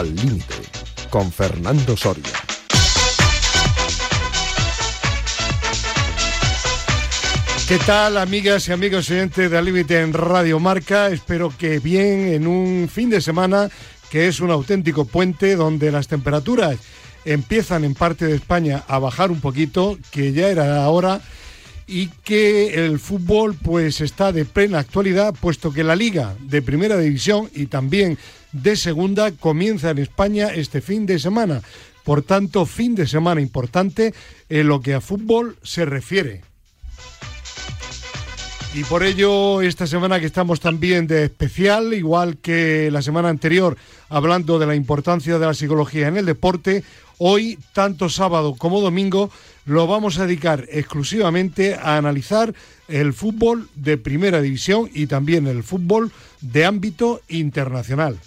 Al Límite, con Fernando Soria. ¿Qué tal, amigas y amigos oyentes de Al Límite en Radio Marca? Espero que bien en un fin de semana que es un auténtico puente donde las temperaturas empiezan en parte de España a bajar un poquito, que ya era hora y que el fútbol pues está de plena actualidad puesto que la liga de primera división y también de segunda comienza en España este fin de semana. Por tanto, fin de semana importante en lo que a fútbol se refiere. Y por ello, esta semana que estamos también de especial, igual que la semana anterior, hablando de la importancia de la psicología en el deporte, hoy, tanto sábado como domingo, lo vamos a dedicar exclusivamente a analizar el fútbol de primera división y también el fútbol de ámbito internacional.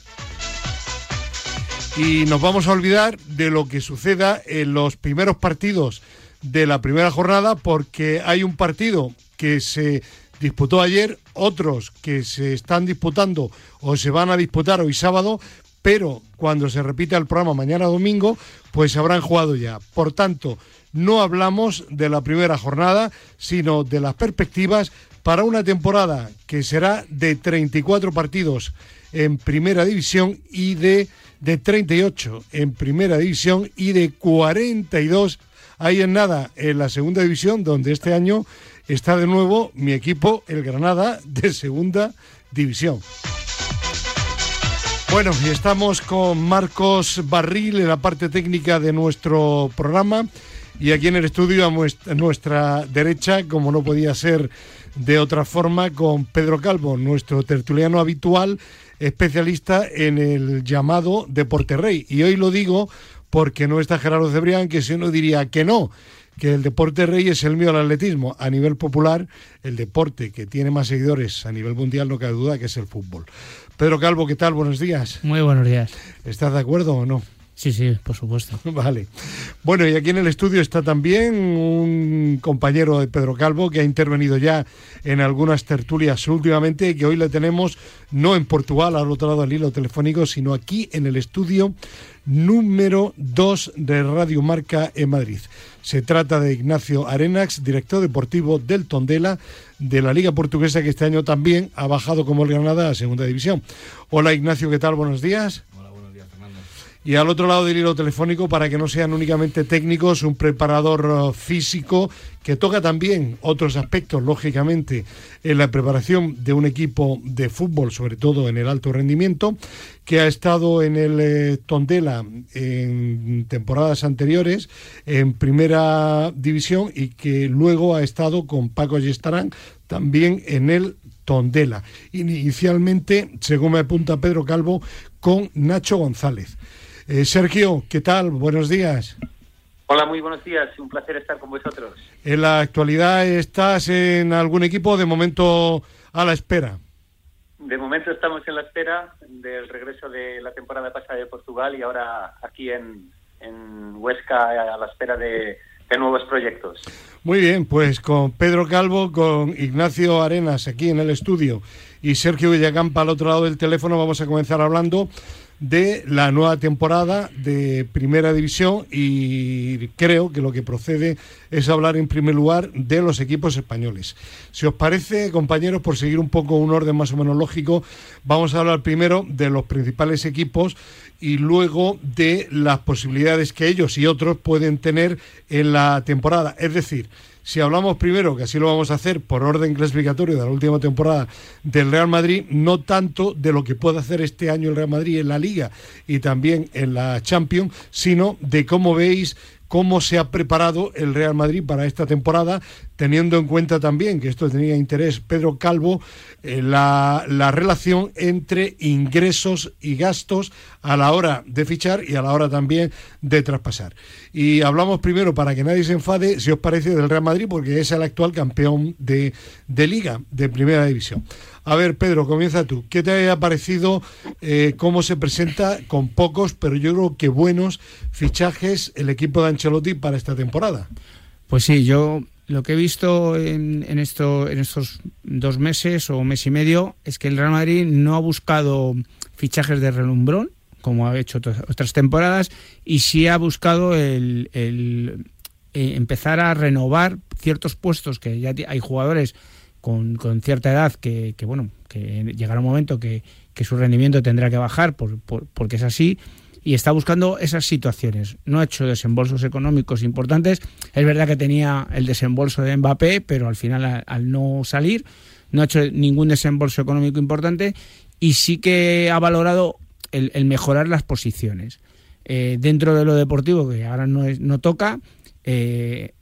Y nos vamos a olvidar de lo que suceda en los primeros partidos de la primera jornada porque hay un partido que se disputó ayer, otros que se están disputando o se van a disputar hoy sábado, pero cuando se repita el programa mañana domingo, pues habrán jugado ya. Por tanto, no hablamos de la primera jornada, sino de las perspectivas para una temporada que será de 34 partidos en primera división y de, de 38 en primera división y de 42 ahí en nada en la segunda división, donde este año está de nuevo mi equipo, el Granada, de segunda división. Bueno, y estamos con Marcos Barril en la parte técnica de nuestro programa y aquí en el estudio a nuestra derecha, como no podía ser de otra forma, con Pedro Calvo, nuestro tertuliano habitual, especialista en el llamado Deporte Rey. Y hoy lo digo porque no está Gerardo Cebrián, que si uno diría que no, que el deporte rey es el mío al atletismo. A nivel popular, el deporte que tiene más seguidores a nivel mundial, no cabe duda que es el fútbol. Pedro Calvo, ¿qué tal? Buenos días. Muy buenos días. ¿Estás de acuerdo o no? Sí, sí, por supuesto. Vale. Bueno, y aquí en el estudio está también un compañero de Pedro Calvo que ha intervenido ya en algunas tertulias últimamente y que hoy le tenemos no en Portugal, al otro lado del hilo telefónico, sino aquí en el estudio número 2 de Radio Marca en Madrid. Se trata de Ignacio Arenax, director deportivo del Tondela de la Liga Portuguesa, que este año también ha bajado como el Granada a Segunda División. Hola Ignacio, ¿qué tal? Buenos días. Y al otro lado del hilo telefónico, para que no sean únicamente técnicos, un preparador uh, físico que toca también otros aspectos, lógicamente, en la preparación de un equipo de fútbol, sobre todo en el alto rendimiento, que ha estado en el eh, Tondela en temporadas anteriores, en primera división, y que luego ha estado con Paco Yestarán también en el Tondela. Inicialmente, según me apunta Pedro Calvo, con Nacho González. Eh, Sergio, ¿qué tal? Buenos días. Hola, muy buenos días. Un placer estar con vosotros. En la actualidad estás en algún equipo de momento a la espera. De momento estamos en la espera del regreso de la temporada pasada de Portugal y ahora aquí en, Huesca a la espera de, de nuevos proyectos. Muy bien, pues con Pedro Calvo, con Ignacio Arenas aquí en el estudio y Sergio Villacampa al otro lado del teléfono vamos a comenzar hablando de la nueva temporada de Primera División y creo que lo que procede es hablar en primer lugar de los equipos españoles. Si os parece, compañeros, por seguir un poco un orden más o menos lógico, vamos a hablar primero de los principales equipos y luego de las posibilidades que ellos y otros pueden tener en la temporada. Es decir, si hablamos primero, que así lo vamos a hacer por orden clasificatorio de la última temporada del Real Madrid, no tanto de lo que puede hacer este año el Real Madrid en la Liga y también en la Champions, sino de cómo veis cómo se ha preparado el Real Madrid para esta temporada, teniendo en cuenta también, que esto tenía interés Pedro Calvo, eh, la, la, relación entre ingresos y gastos a la hora de fichar y a la hora también de traspasar. Y hablamos primero, para que nadie se enfade, si os parece, del Real Madrid, porque es el actual campeón de, de liga, de primera división. A ver, Pedro, comienza tú. ¿Qué te ha parecido eh, cómo se presenta con pocos, pero yo creo que buenos fichajes el equipo de Ancelotti para esta temporada? Pues sí, yo lo que he visto en, en estos dos meses o mes y medio es que el Real Madrid no ha buscado fichajes de relumbrón, como ha hecho otras temporadas, y sí ha buscado el, eh, empezar a renovar ciertos puestos que ya hay jugadores con, cierta edad que, que, bueno, que llegará un momento que, que su rendimiento tendrá que bajar por, por, porque es así y está buscando esas situaciones. No ha hecho desembolsos económicos importantes. Es verdad que tenía el desembolso de Mbappé, pero al final, al, no salir, no ha hecho ningún desembolso económico importante y sí que ha valorado el, mejorar las posiciones. Eh, dentro de lo deportivo, que ahora no toca, eh,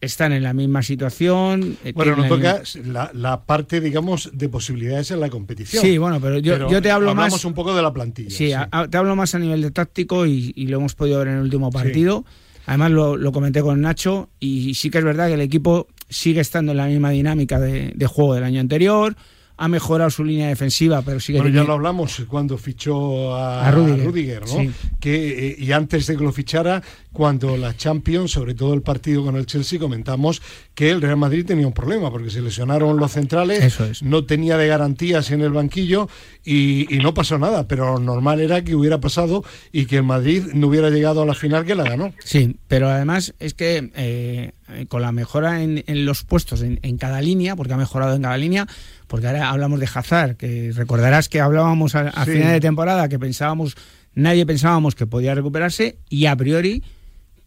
están en la misma situación. Eh, bueno, no toca la, la, parte, digamos, de posibilidades en la competición. Sí, bueno, pero yo, pero yo te hablo hablamos más. un poco de la plantilla. Sí, sí. A, te hablo más a nivel de táctico y, y, lo hemos podido ver en el último partido. Sí. Además, lo, lo, comenté con Nacho y sí que es verdad que el equipo sigue estando en la misma dinámica de, de juego del año anterior ha mejorado su línea defensiva, pero sigue. Bueno, ya lo hablamos cuando fichó a, a Rudiger, Rudiger ¿no? Sí. Que, eh, y antes de que lo fichara, cuando la Champions, sobre todo el partido con el Chelsea, comentamos que el Real Madrid tenía un problema porque se lesionaron los centrales, Eso es. no tenía de garantías en el banquillo y, y, no pasó nada, pero lo normal era que hubiera pasado y que el Madrid no hubiera llegado a la final que la ganó. Sí, pero además es que eh, con la mejora en, en los puestos en, en cada línea, porque ha mejorado en cada línea, porque ahora hablamos de Hazard, que recordarás que hablábamos a, a sí. final de temporada que pensábamos, nadie pensábamos que podía recuperarse y a priori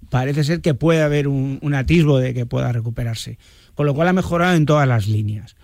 parece ser que puede haber un, un atisbo de que pueda recuperarse. Con lo cual ha mejorado en todas las líneas.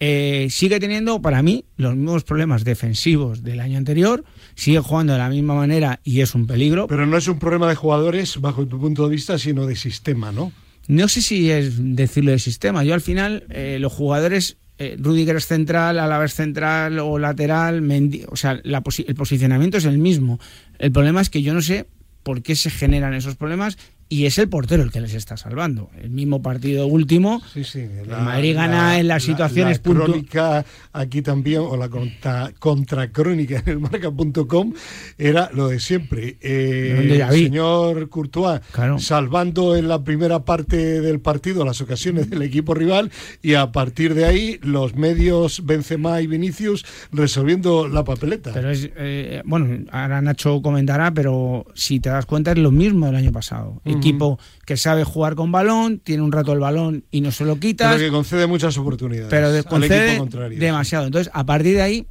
Eh, sigue teniendo, para mí, los mismos problemas defensivos del año anterior, sigue jugando de la misma manera y es un peligro. Pero no es un problema de jugadores, bajo tu punto de vista, sino de sistema, ¿no? No sé si es decirlo de sistema. Yo al final, eh, los jugadores eh, Rudiger es central, Alaba es central o lateral, o sea, la el posicionamiento es el mismo. El problema es que yo no sé por qué se generan esos problemas y es el portero el que les está salvando. El mismo partido último, sí, sí, la, el Madrid gana la, en las situaciones. La, la crónica aquí también, o la contra, contracrónica en el marca.com, era lo de siempre. Eh, el señor Courtois claro. salvando en la primera parte del partido las ocasiones del equipo rival y a partir de ahí los medios Benzema y Vinicius resolviendo la papeleta. Pero es, eh, bueno, ahora Nacho comentará, pero si te das cuenta es lo mismo del año pasado. Equipo que sabe jugar con balón, tiene un rato el balón y no se lo quitas. Pero que concede muchas oportunidades. Pero de, concede demasiado. Entonces, a partir de ahí,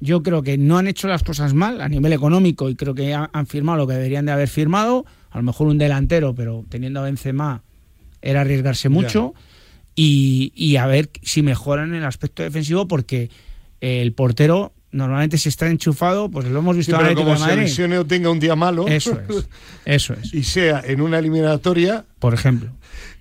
yo creo que no han hecho las cosas mal a nivel económico y creo que han firmado lo que deberían de haber firmado. A lo mejor un delantero, pero teniendo a Benzema era arriesgarse mucho. Y, y, a ver si mejoran en el aspecto defensivo porque el portero normalmente si está enchufado, pues lo hemos visto sí, ahora pero como se lesione o tenga un día malo. Eso es. Eso es. y sea en una eliminatoria. Por ejemplo.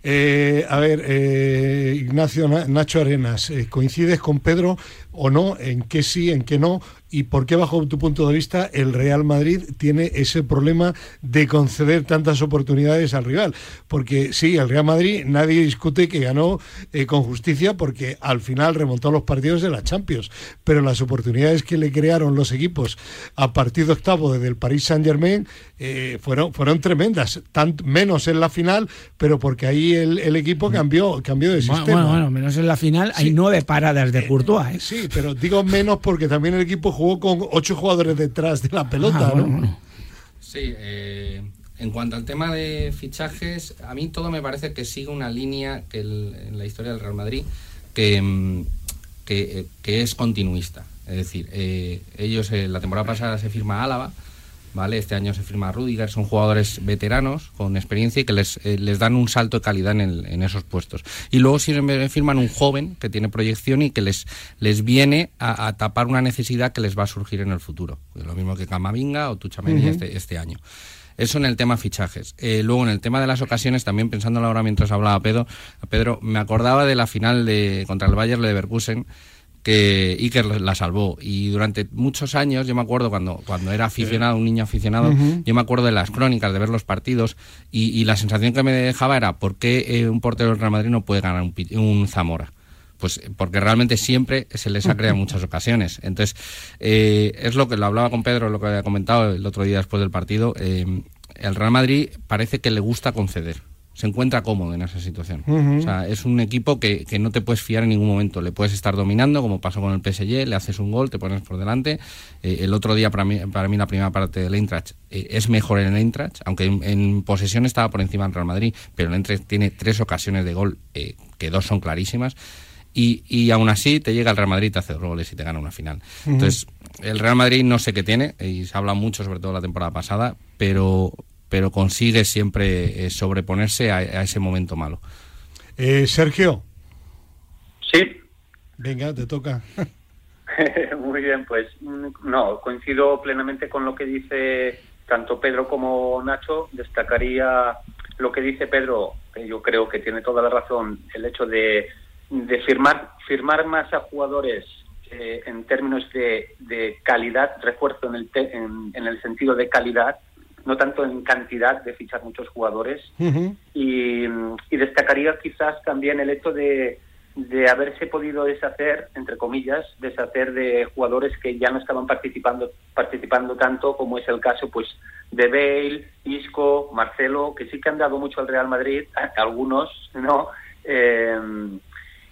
Eh, a ver, eh, Ignacio Nacho Arenas, eh, ¿coincides con Pedro o no? ¿En qué sí, en qué no? ¿Y por qué, bajo tu punto de vista, el Real Madrid tiene ese problema de conceder tantas oportunidades al rival? Porque sí, el Real Madrid, nadie discute que ganó eh, con justicia porque al final remontó los partidos de la Champions, pero las oportunidades que le crearon los equipos a partido octavo desde el Paris Saint-Germain eh, fueron, fueron tremendas, menos en la final, pero porque ahí el, el equipo cambió, cambió de bueno, sistema. Bueno, bueno, menos en la final sí. hay nueve paradas de Courtois. ¿eh? Sí, pero digo menos porque también el equipo jugó con ocho jugadores detrás de la pelota, ah, bueno, ¿no? Bueno. Sí, eh, en cuanto al tema de fichajes, a mí todo me parece que sigue una línea que el, en la historia del Real Madrid que, mm, que, que es continuista. Es decir, eh, ellos eh, la temporada pasada se firma Álava, ¿vale? Este año se firma Rudiger, son jugadores veteranos con experiencia y que les, eh, les dan un salto de calidad en, el, en, esos puestos. Y luego si firman un joven que tiene proyección y que les, les viene a, a, tapar una necesidad que les va a surgir en el futuro. Lo mismo que Camavinga o Tuchamendi uh -huh. este, este año. Eso en el tema fichajes. Eh, luego en el tema de las ocasiones, también pensándolo ahora mientras hablaba Pedro, Pedro, me acordaba de la final de contra el Bayern Leverkusen, que Iker la salvó. Y durante muchos años, yo me acuerdo cuando, cuando era aficionado, un niño aficionado, uh -huh. yo me acuerdo de las crónicas, de ver los partidos, y, y la sensación que me dejaba era ¿por qué eh, un portero del Real Madrid no puede ganar un, un Zamora? Pues porque realmente siempre se les ha creado muchas ocasiones. Entonces, eh, es lo que lo hablaba con Pedro, lo que había comentado el otro día después del partido. Eh, el Real Madrid parece que le gusta conceder. Se encuentra cómodo en esa situación. O sea, es un equipo que, que, no te puedes fiar en ningún momento. Le puedes estar dominando, como pasó con el PSG, le haces un gol, te pones por delante. Eh, el otro día, para mí, para mí, la primera parte del Eintracht eh, es mejor en el Eintracht, aunque en, posesión estaba por encima del Real Madrid, pero el Eintracht tiene tres ocasiones de gol, eh, que dos son clarísimas. Y, y, aún así te llega el Real Madrid, te hace dos goles y te gana una final. Entonces, el Real Madrid no sé qué tiene, y se habla mucho, sobre todo la temporada pasada, pero pero consigue siempre eh, sobreponerse a, ese momento malo. Eh, Sergio. Sí. Venga, te toca. Muy bien, pues mm, no, coincido plenamente con lo que dice tanto Pedro como Nacho. Destacaría lo que dice Pedro, que yo creo que tiene toda la razón, el hecho de, firmar, firmar más a jugadores eh, en términos de, calidad, refuerzo en el, en el sentido de calidad, no tanto en cantidad de fichar muchos jugadores. y, destacaría quizás también el hecho de, de haberse podido deshacer, entre comillas, deshacer de jugadores que ya no estaban participando, participando tanto, como es el caso pues de Bale, Isco, Marcelo, que sí que han dado mucho al Real Madrid, algunos, ¿no? Eh,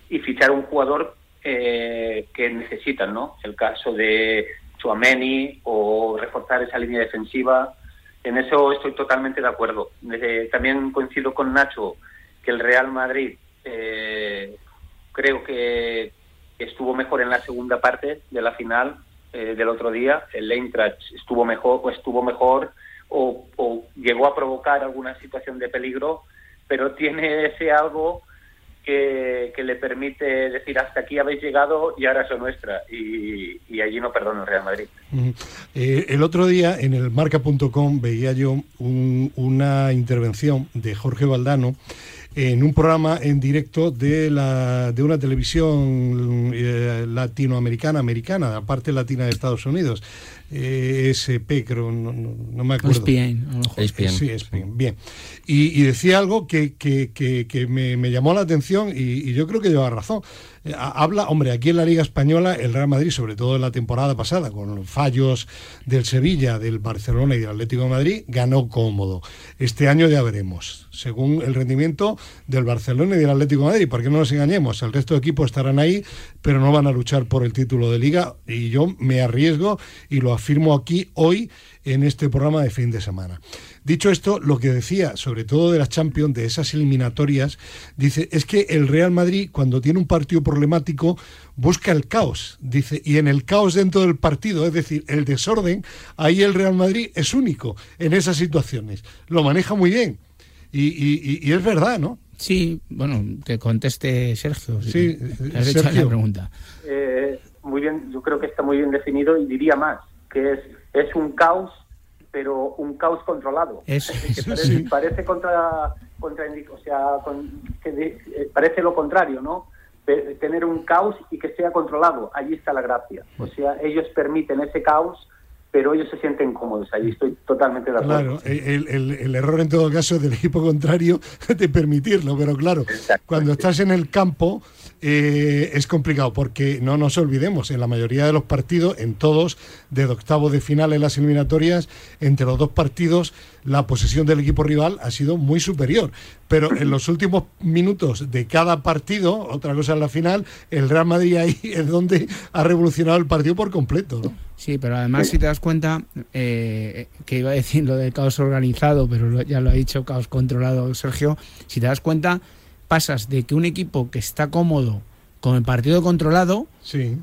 y fichar un jugador eh, que necesitan, ¿no? El caso de Chuameni o reforzar esa línea defensiva en eso estoy totalmente de acuerdo. también coincido con Nacho que el Real Madrid eh, creo que estuvo mejor en la segunda parte de la final eh, del otro día. El Eintracht estuvo mejor o estuvo mejor o, llegó a provocar alguna situación de peligro, pero tiene ese algo que, le permite decir hasta aquí habéis llegado y ahora es nuestra. Y, allí no perdono el Real Madrid. Eh, el otro día en el marca.com veía yo una intervención de Jorge Valdano en un programa en directo de, la, de una televisión eh, latinoamericana, americana, aparte latina de Estados Unidos. Eh, SP, creo, no, no, me acuerdo. ESPN, a lo mejor. Sí, ESPN, bien. Y, decía algo que, que, que, me, llamó la atención y, y, yo creo que lleva razón. Eh, habla, hombre, aquí en la Liga Española, el Real Madrid, sobre todo en la temporada pasada, con los fallos del Sevilla, del Barcelona y del Atlético de Madrid, ganó cómodo. Este año ya veremos, según el rendimiento del Barcelona y del Atlético de Madrid, porque no nos engañemos, el resto de equipos estarán ahí, pero no van a luchar por el título de Liga y yo me arriesgo y lo afirmo aquí hoy en este programa de fin de semana. Dicho esto, lo que decía, sobre todo de las Champions, de esas eliminatorias, dice, es que el Real Madrid, cuando tiene un partido problemático, busca el caos, dice, y en el caos dentro del partido, es decir, el desorden, ahí el Real Madrid es único en esas situaciones. Lo maneja muy bien. Y, es verdad, ¿no? Sí, bueno, que conteste Sergio. Sí, has hecho la pregunta. Eh, muy bien, yo creo que está muy bien definido y diría más, que es, es un caos pero un caos controlado. Eso, parece, contra, contra, o sea, que eh, parece lo contrario, ¿no? tener un caos y que sea controlado. Allí está la gracia. O sea, ellos permiten ese caos pero ellos se sienten cómodos allí, estoy totalmente de acuerdo. Claro, el, error en todo caso del equipo contrario de permitirlo, pero claro, cuando estás en el campo eh, es complicado porque no nos olvidemos, en la mayoría de los partidos, en todos, de octavo de final en las eliminatorias, entre los dos partidos, la posesión del equipo rival ha sido muy superior. Pero en los últimos minutos de cada partido, otra cosa en la final, el Real Madrid ahí es donde ha revolucionado el partido por completo. Sí, pero además si te das cuenta, eh, que iba a decir lo del caos organizado, pero ya lo ha dicho caos controlado Sergio, si te das cuenta pasas de que un equipo que está cómodo con el partido controlado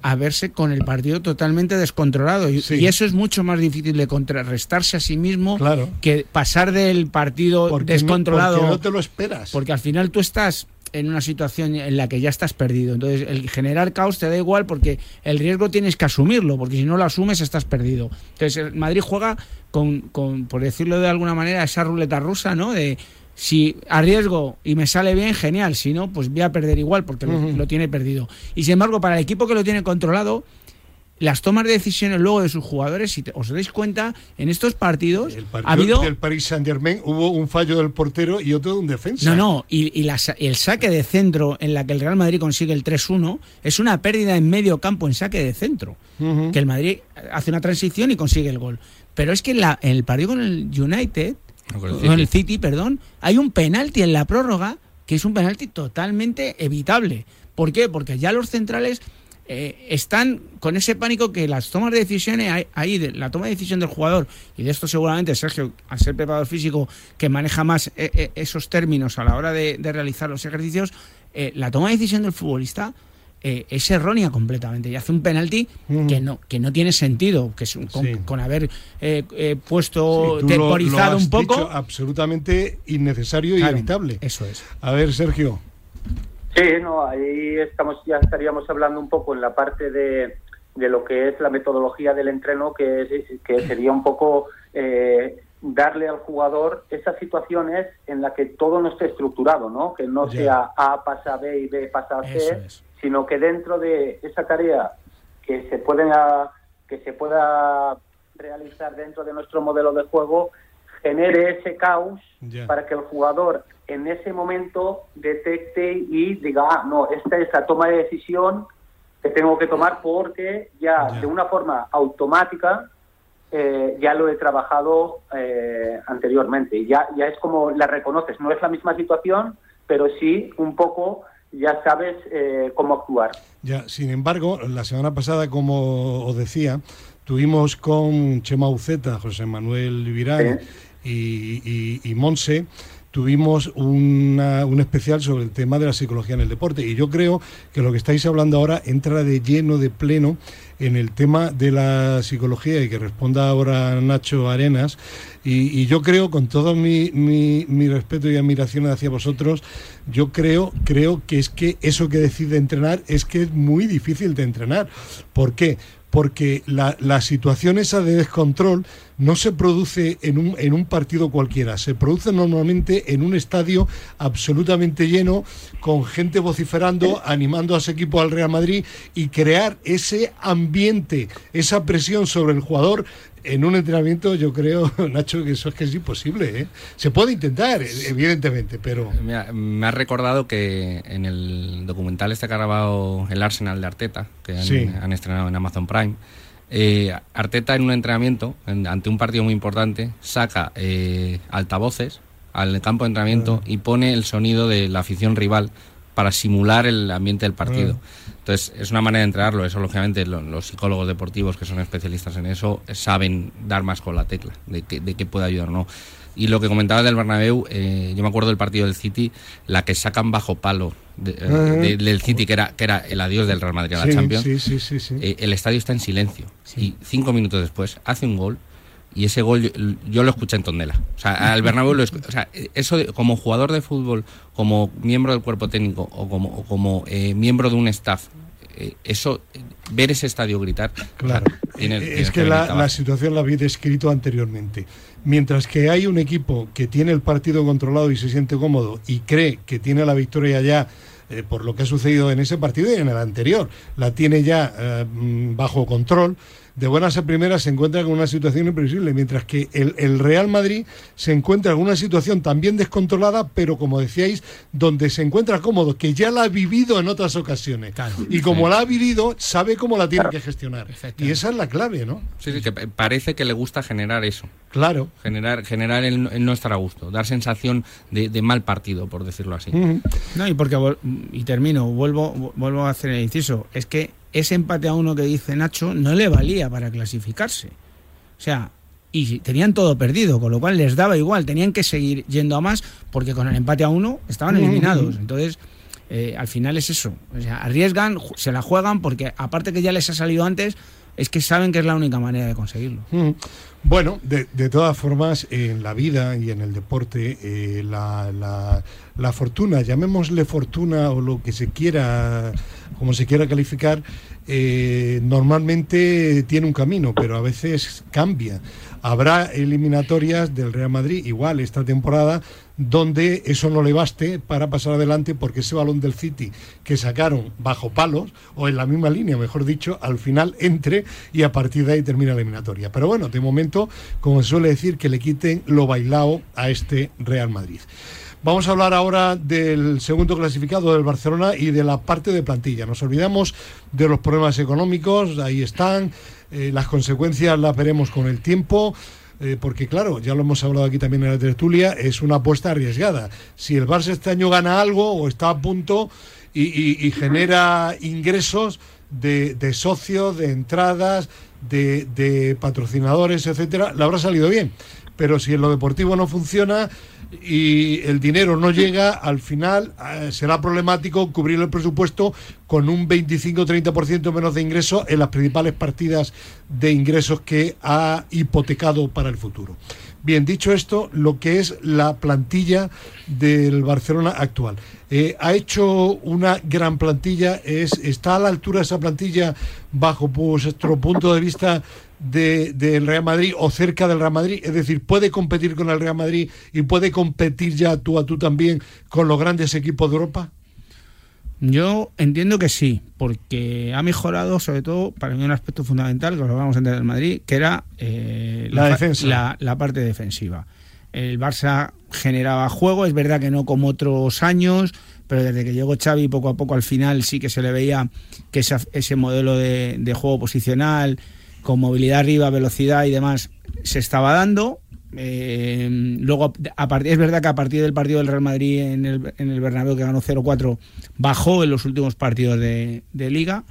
a verse con el partido totalmente descontrolado. Y, eso es mucho más difícil de contrarrestarse a sí mismo que pasar del partido descontrolado. porque no te lo esperas. Porque al final tú estás en una situación en la que ya estás perdido. Entonces, el generar caos te da igual porque el riesgo tienes que asumirlo, porque si no lo asumes estás perdido. Entonces, el Madrid juega con, con por decirlo de alguna manera, esa ruleta rusa, ¿no? De si arriesgo y me sale bien, genial. Si no, pues voy a perder igual porque lo, tiene perdido. Y sin embargo, para el equipo que lo tiene controlado, las tomas de decisiones luego de sus jugadores, si os dais cuenta, en estos partidos el ha habido... del Paris Saint Germain hubo un fallo del portero y otro de un defensa. No, no, y, el saque de centro en la que el Real Madrid consigue el 3-1 es una pérdida en medio campo en saque de centro. Que el Madrid hace una transición y consigue el gol. Pero es que en, la, en el partido con el United con el City, perdón, hay un penalti en la prórroga que es un penalti totalmente evitable. ¿Por qué? Porque ya los centrales eh, están con ese pánico que las tomas de decisiones ahí, de, la toma de decisión del jugador, y de esto seguramente Sergio, al ser preparador físico que maneja más eh, eh, esos términos a la hora de, realizar los ejercicios, la toma de decisión del futbolista es errónea completamente y hace un penalti que no que no tiene sentido que es con, haber puesto temporizado un poco. absolutamente innecesario y evitable. eso es. A ver Sergio. Sí, no, ahí estamos, ya estaríamos hablando un poco en la parte de, de lo que es la metodología del entreno, que, que sería un poco eh, darle al jugador esas situaciones en las que todo no esté estructurado, ¿no? Que no sea A pasa B y B pasa C, sino que dentro de esa tarea que se pueda que se pueda realizar dentro de nuestro modelo de juego genere ese caos para que el jugador en ese momento detecte y diga, ah, no, esta es la toma de decisión que tengo que tomar porque ya, de una forma automática eh, ya lo he trabajado eh, anteriormente. Ya, ya es como la reconoces. No es la misma situación, pero sí un poco ya sabes eh, cómo actuar. Ya, sin embargo, la semana pasada, como os decía, tuvimos con Chema Uceta, José Manuel Virán y, y Monse tuvimos un especial sobre el tema de la psicología en el deporte. Y yo creo que lo que estáis hablando ahora entra de lleno, de pleno, en el tema de la psicología y que responda ahora Nacho Arenas. Y, yo creo, con todo mi, mi, respeto y admiración hacia vosotros, yo creo, creo que es que eso que decide entrenar es que es muy difícil de entrenar. ¿Por qué? Porque la, la, situación esa de descontrol no se produce en un, en un partido cualquiera, se produce normalmente en un estadio absolutamente lleno, con gente vociferando, animando a ese equipo al Real Madrid y crear ese ambiente, esa presión sobre el jugador en un entrenamiento yo creo, Nacho, que eso es que es imposible. ¿eh? Se puede intentar, evidentemente, pero... me ha recordado que en el documental este que ha grabado el Arsenal de Arteta, que han, estrenado en Amazon Prime, eh, Arteta en un entrenamiento, ante un partido muy importante, saca eh, altavoces al campo de entrenamiento ah. y pone el sonido de la afición rival para simular el ambiente del partido. Ah. Entonces, es una manera de entrenarlo. Eso, lógicamente, los psicólogos deportivos que son especialistas en eso saben dar más con la tecla de que, de puede ayudar o no. Y lo que comentaba del Bernabéu, eh, yo me acuerdo del partido del City, la que sacan bajo palo eh, del City, que era, que era el adiós del Real Madrid a la Champions. Eh, el estadio está en silencio. Y cinco minutos después hace un gol y ese gol yo, lo escuché en Tondela. O sea, al Bernabéu lo o sea, eso como jugador de fútbol, como miembro del cuerpo técnico o como, como eh, miembro de un staff, eh, eso, ver ese estadio gritar. Claro, es que, la, la, situación la había descrito anteriormente. Mientras que hay un equipo que tiene el partido controlado y se siente cómodo y cree que tiene la victoria ya eh, por lo que ha sucedido en ese partido y en el anterior, la tiene ya mm, bajo control de buenas a primeras se encuentra con una situación imprevisible, mientras que el, Real Madrid se encuentra en una situación también descontrolada, pero como decíais, donde se encuentra cómodo, que ya la ha vivido en otras ocasiones. y como la ha vivido, sabe cómo la tiene que gestionar. Y esa es la clave, ¿no? Sí, sí, que parece que le gusta generar eso. Claro. Generar, generar el, no estar a gusto, dar sensación de, mal partido, por decirlo así. No, y porque, y termino, vuelvo, vuelvo a hacer el inciso, es que ese empate a uno que dice Nacho no le valía para clasificarse. O sea, y tenían todo perdido, con lo cual les daba igual, tenían que seguir yendo a más porque con el empate a uno estaban eliminados. Entonces, eh, al final es eso. O sea, arriesgan, se la juegan porque aparte que ya les ha salido antes, es que saben que es la única manera de conseguirlo. Bueno, de, de, todas formas, en la vida y en el deporte, eh, la, la, la, fortuna, llamémosle fortuna o lo que se quiera, como se quiera calificar, eh, normalmente tiene un camino, pero a veces cambia. Habrá eliminatorias del Real Madrid, igual esta temporada, donde eso no le baste para pasar adelante porque ese balón del City que sacaron bajo palos, o en la misma línea, mejor dicho, al final entre y a partir de ahí termina la eliminatoria. Pero bueno, de momento, como se suele decir, que le quiten lo bailado a este Real Madrid. Vamos a hablar ahora del segundo clasificado del Barcelona y de la parte de plantilla. Nos olvidamos de los problemas económicos, ahí están, eh, las consecuencias las veremos con el tiempo. eh, porque claro, ya lo hemos hablado aquí también en la tertulia, es una apuesta arriesgada. Si el Barça este año gana algo o está a punto y, genera ingresos de, socios, de entradas, de, de patrocinadores, etcétera, le habrá salido bien. Pero si en lo deportivo no funciona, y el dinero no llega, al final eh, será problemático cubrir el presupuesto con un 25-30% menos de ingresos en las principales partidas de ingresos que ha hipotecado para el futuro. Bien, dicho esto, lo que es la plantilla del Barcelona actual. Eh, ha hecho una gran plantilla, es, está a la altura de esa plantilla bajo vuestro punto de vista del Real Madrid o cerca del Real Madrid? Es decir, ¿puede competir con el Real Madrid y puede competir ya tú a tú también con los grandes equipos de Europa? Yo entiendo que sí, porque ha mejorado sobre todo para mí un aspecto fundamental, que lo vamos a entender en Madrid, que era eh, la, defensa. La, parte defensiva. El Barça generaba juego, es verdad que no como otros años, pero desde que llegó Xavi poco a poco al final sí que se le veía que ese modelo de juego posicional, con movilidad arriba, velocidad y demás, se estaba dando. Eh, luego, a partir, es verdad que a partir del partido del Real Madrid en el, en el Bernabéu, que ganó 0-4, bajó en los últimos partidos de, Liga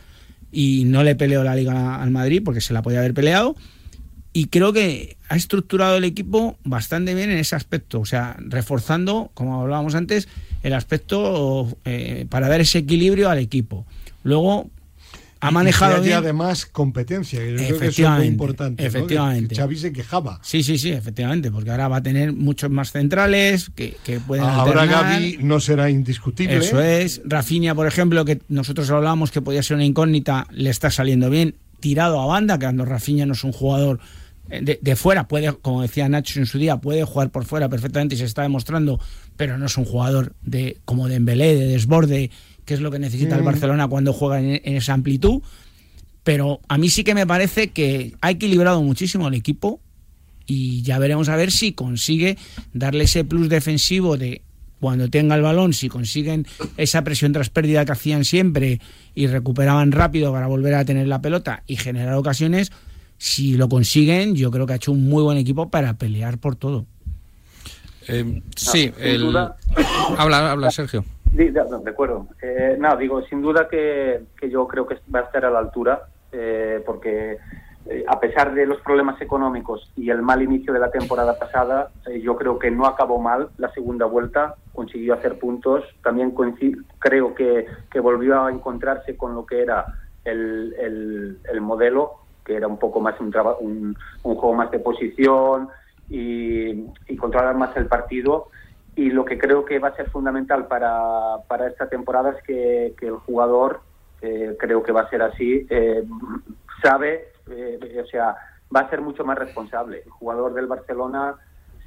y no le peleó la Liga al Madrid porque se la podía haber peleado. Y creo que ha estructurado el equipo bastante bien en ese aspecto, o sea, reforzando, como hablábamos antes, el aspecto eh, para dar ese equilibrio al equipo. Luego, ha manejado y, además competencia, que creo que es muy importante. Efectivamente. Xavi se quejaba. Sí, sí, sí, efectivamente, porque ahora va a tener muchos más centrales que, que pueden Ahora Gaby no será indiscutible. Eso es. Rafinha, por ejemplo, que nosotros hablábamos que podía ser una incógnita, le está saliendo bien. Tirado a banda, que cuando Rafinha no es un jugador eh, de, fuera, puede, como decía Nacho en su día, puede jugar por fuera perfectamente y se está demostrando, pero no es un jugador de como de embelé, de desborde que es lo que necesita el mm. Barcelona cuando juega en, esa amplitud. Pero a mí sí que me parece que ha equilibrado muchísimo el equipo y ya veremos a ver si consigue darle ese plus defensivo de cuando tenga el balón, si consiguen esa presión tras pérdida que hacían siempre y recuperaban rápido para volver a tener la pelota y generar ocasiones, si lo consiguen, yo creo que ha hecho un muy buen equipo para pelear por todo. Eh, sí, el... habla, habla Sergio. De, acuerdo. Eh, no, digo, sin duda que, yo creo que va a estar a la altura, eh, porque eh, a pesar de los problemas económicos y el mal inicio de la temporada pasada, yo creo que no acabó mal la segunda vuelta, consiguió hacer puntos, también creo que, volvió a encontrarse con lo que era el, el, modelo, que era un poco más un, un, un juego más de posición y controlar más el partido y lo que creo que va a ser fundamental para, para esta temporada es que, el jugador, eh, creo que va a ser así, eh, sabe, eh, o sea, va a ser mucho más responsable. El jugador del Barcelona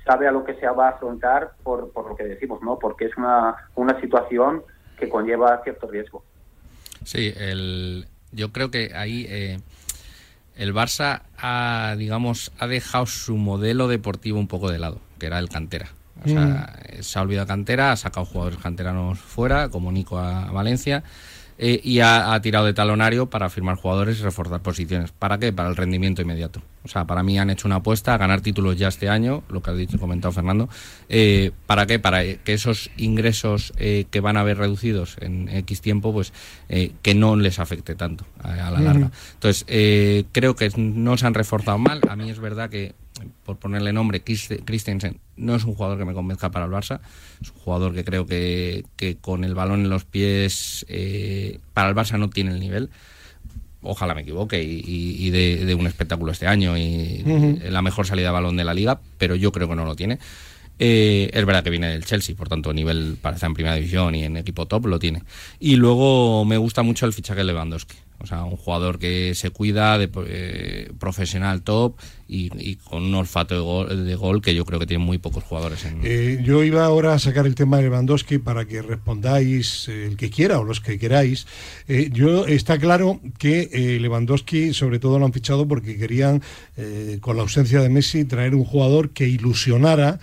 sabe a lo que se va a afrontar por, por lo que decimos, ¿no? Porque es una, una situación que conlleva cierto riesgo. Sí, el, yo creo que ahí el Barça ha, digamos, ha dejado su modelo deportivo un poco de lado, que era el cantera. O sea, mm. se ha olvidado cantera, ha sacado jugadores canteranos fuera, como Nico a, Valencia, eh, y ha, tirado de talonario para firmar jugadores y reforzar posiciones. ¿Para qué? Para el rendimiento inmediato. O sea, para mí han hecho una apuesta a ganar títulos ya este año, lo que ha dicho y comentado Fernando. Eh, ¿Para qué? Para que esos ingresos eh, que van a haber reducidos en X tiempo, pues que no les afecte tanto a, la larga. Entonces, creo que no se han reforzado mal. A mí es verdad que por ponerle nombre, Christensen, no es un jugador que me convenzca para el Barça. Es un jugador que creo que, con el balón en los pies eh, para el Barça no tiene el nivel. Ojalá me equivoque y, de, un espectáculo este año y la mejor salida de balón de la liga, pero yo creo que no lo tiene. Eh, es verdad que viene del Chelsea, por tanto, nivel para estar en primera división y en equipo top lo tiene. Y luego me gusta mucho el fichaje de Lewandowski. O sea, un jugador que se cuida, de eh, profesional top y, con un olfato de gol, que yo creo que tiene muy pocos jugadores. En... Eh, yo iba ahora a sacar el tema de Lewandowski para que respondáis eh, el que quiera o los que queráis. yo Está claro que Lewandowski sobre todo lo han fichado porque querían, con la ausencia de Messi, traer un jugador que ilusionara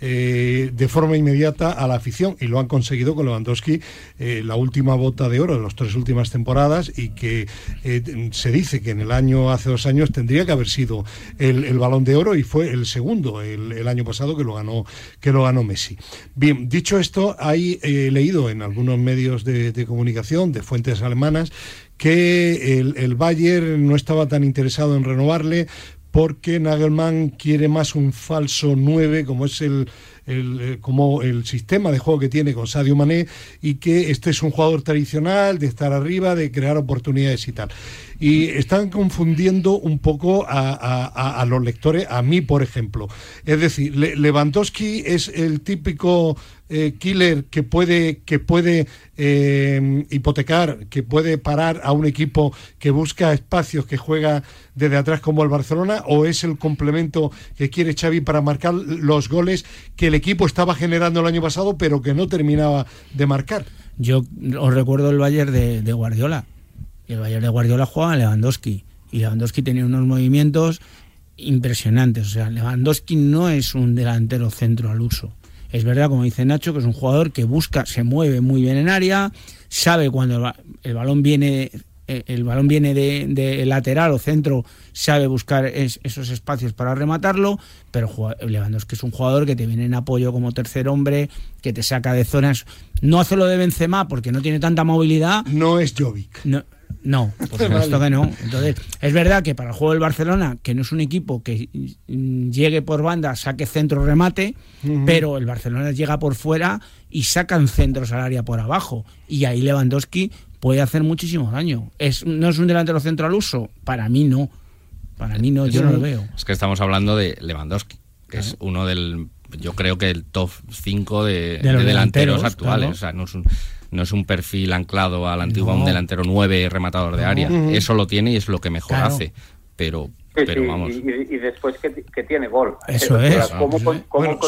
eh, de forma inmediata a la afición y lo han conseguido con Lewandowski eh, la última bota de oro de las tres últimas temporadas y que eh, se dice que en el año, hace dos años, tendría que haber sido el, balón de oro y fue el segundo el, año pasado que lo ganó, que lo ganó Messi. Bien, dicho esto, hay leído en algunos medios de, de comunicación de fuentes alemanas que el, el, Bayern no estaba tan interesado en renovarle porque Nagelman quiere más un falso 9 como es el, eh, como el sistema de juego que tiene con Sadio Mané y que este es un jugador tradicional de estar arriba, de crear oportunidades y tal. Y están confundiendo un poco a, los lectores, a mí por ejemplo. Es decir, Lewandowski es el típico eh, killer que puede, que puede eh, hipotecar, que puede parar a un equipo que busca espacios, que juega desde atrás como el Barcelona, o es el complemento que quiere Xavi para marcar los goles que el equipo estaba generando el año pasado, pero que no terminaba de marcar. Yo os recuerdo el Bayern de, Guardiola. El Bayern de Guardiola jugaba a Lewandowski. Y Lewandowski tenía unos movimientos impresionantes. O sea, Lewandowski no es un delantero centro al uso. Es verdad, como dice Nacho, que es un jugador que busca, se mueve muy bien en área, sabe cuando el balón viene eh, el balón viene de, lateral o centro, sabe buscar esos espacios para rematarlo, pero Lewandowski es un jugador que te viene en apoyo como tercer hombre, que te saca de zonas. No hace lo de Benzema porque no tiene tanta movilidad. No es Jovic. No, no, por supuesto que no. Entonces, es verdad que para el juego del Barcelona, que no es un equipo que llegue por banda, saque centro, remate, pero el Barcelona llega por fuera y sacan centros al área por abajo. Y ahí Lewandowski puede hacer muchísimo daño. Es, ¿No es un delantero centro al uso? Para mí no. Para mí no, yo no lo veo. Es que estamos hablando de Lewandowski, que es uno del, yo creo que el top 5 de, delanteros, actuales. O sea, no es, un, no es un perfil anclado al antiguo un delantero 9 rematador de área. Eso lo tiene y es lo que mejor hace. Pero y, después que, tiene gol. Eso es.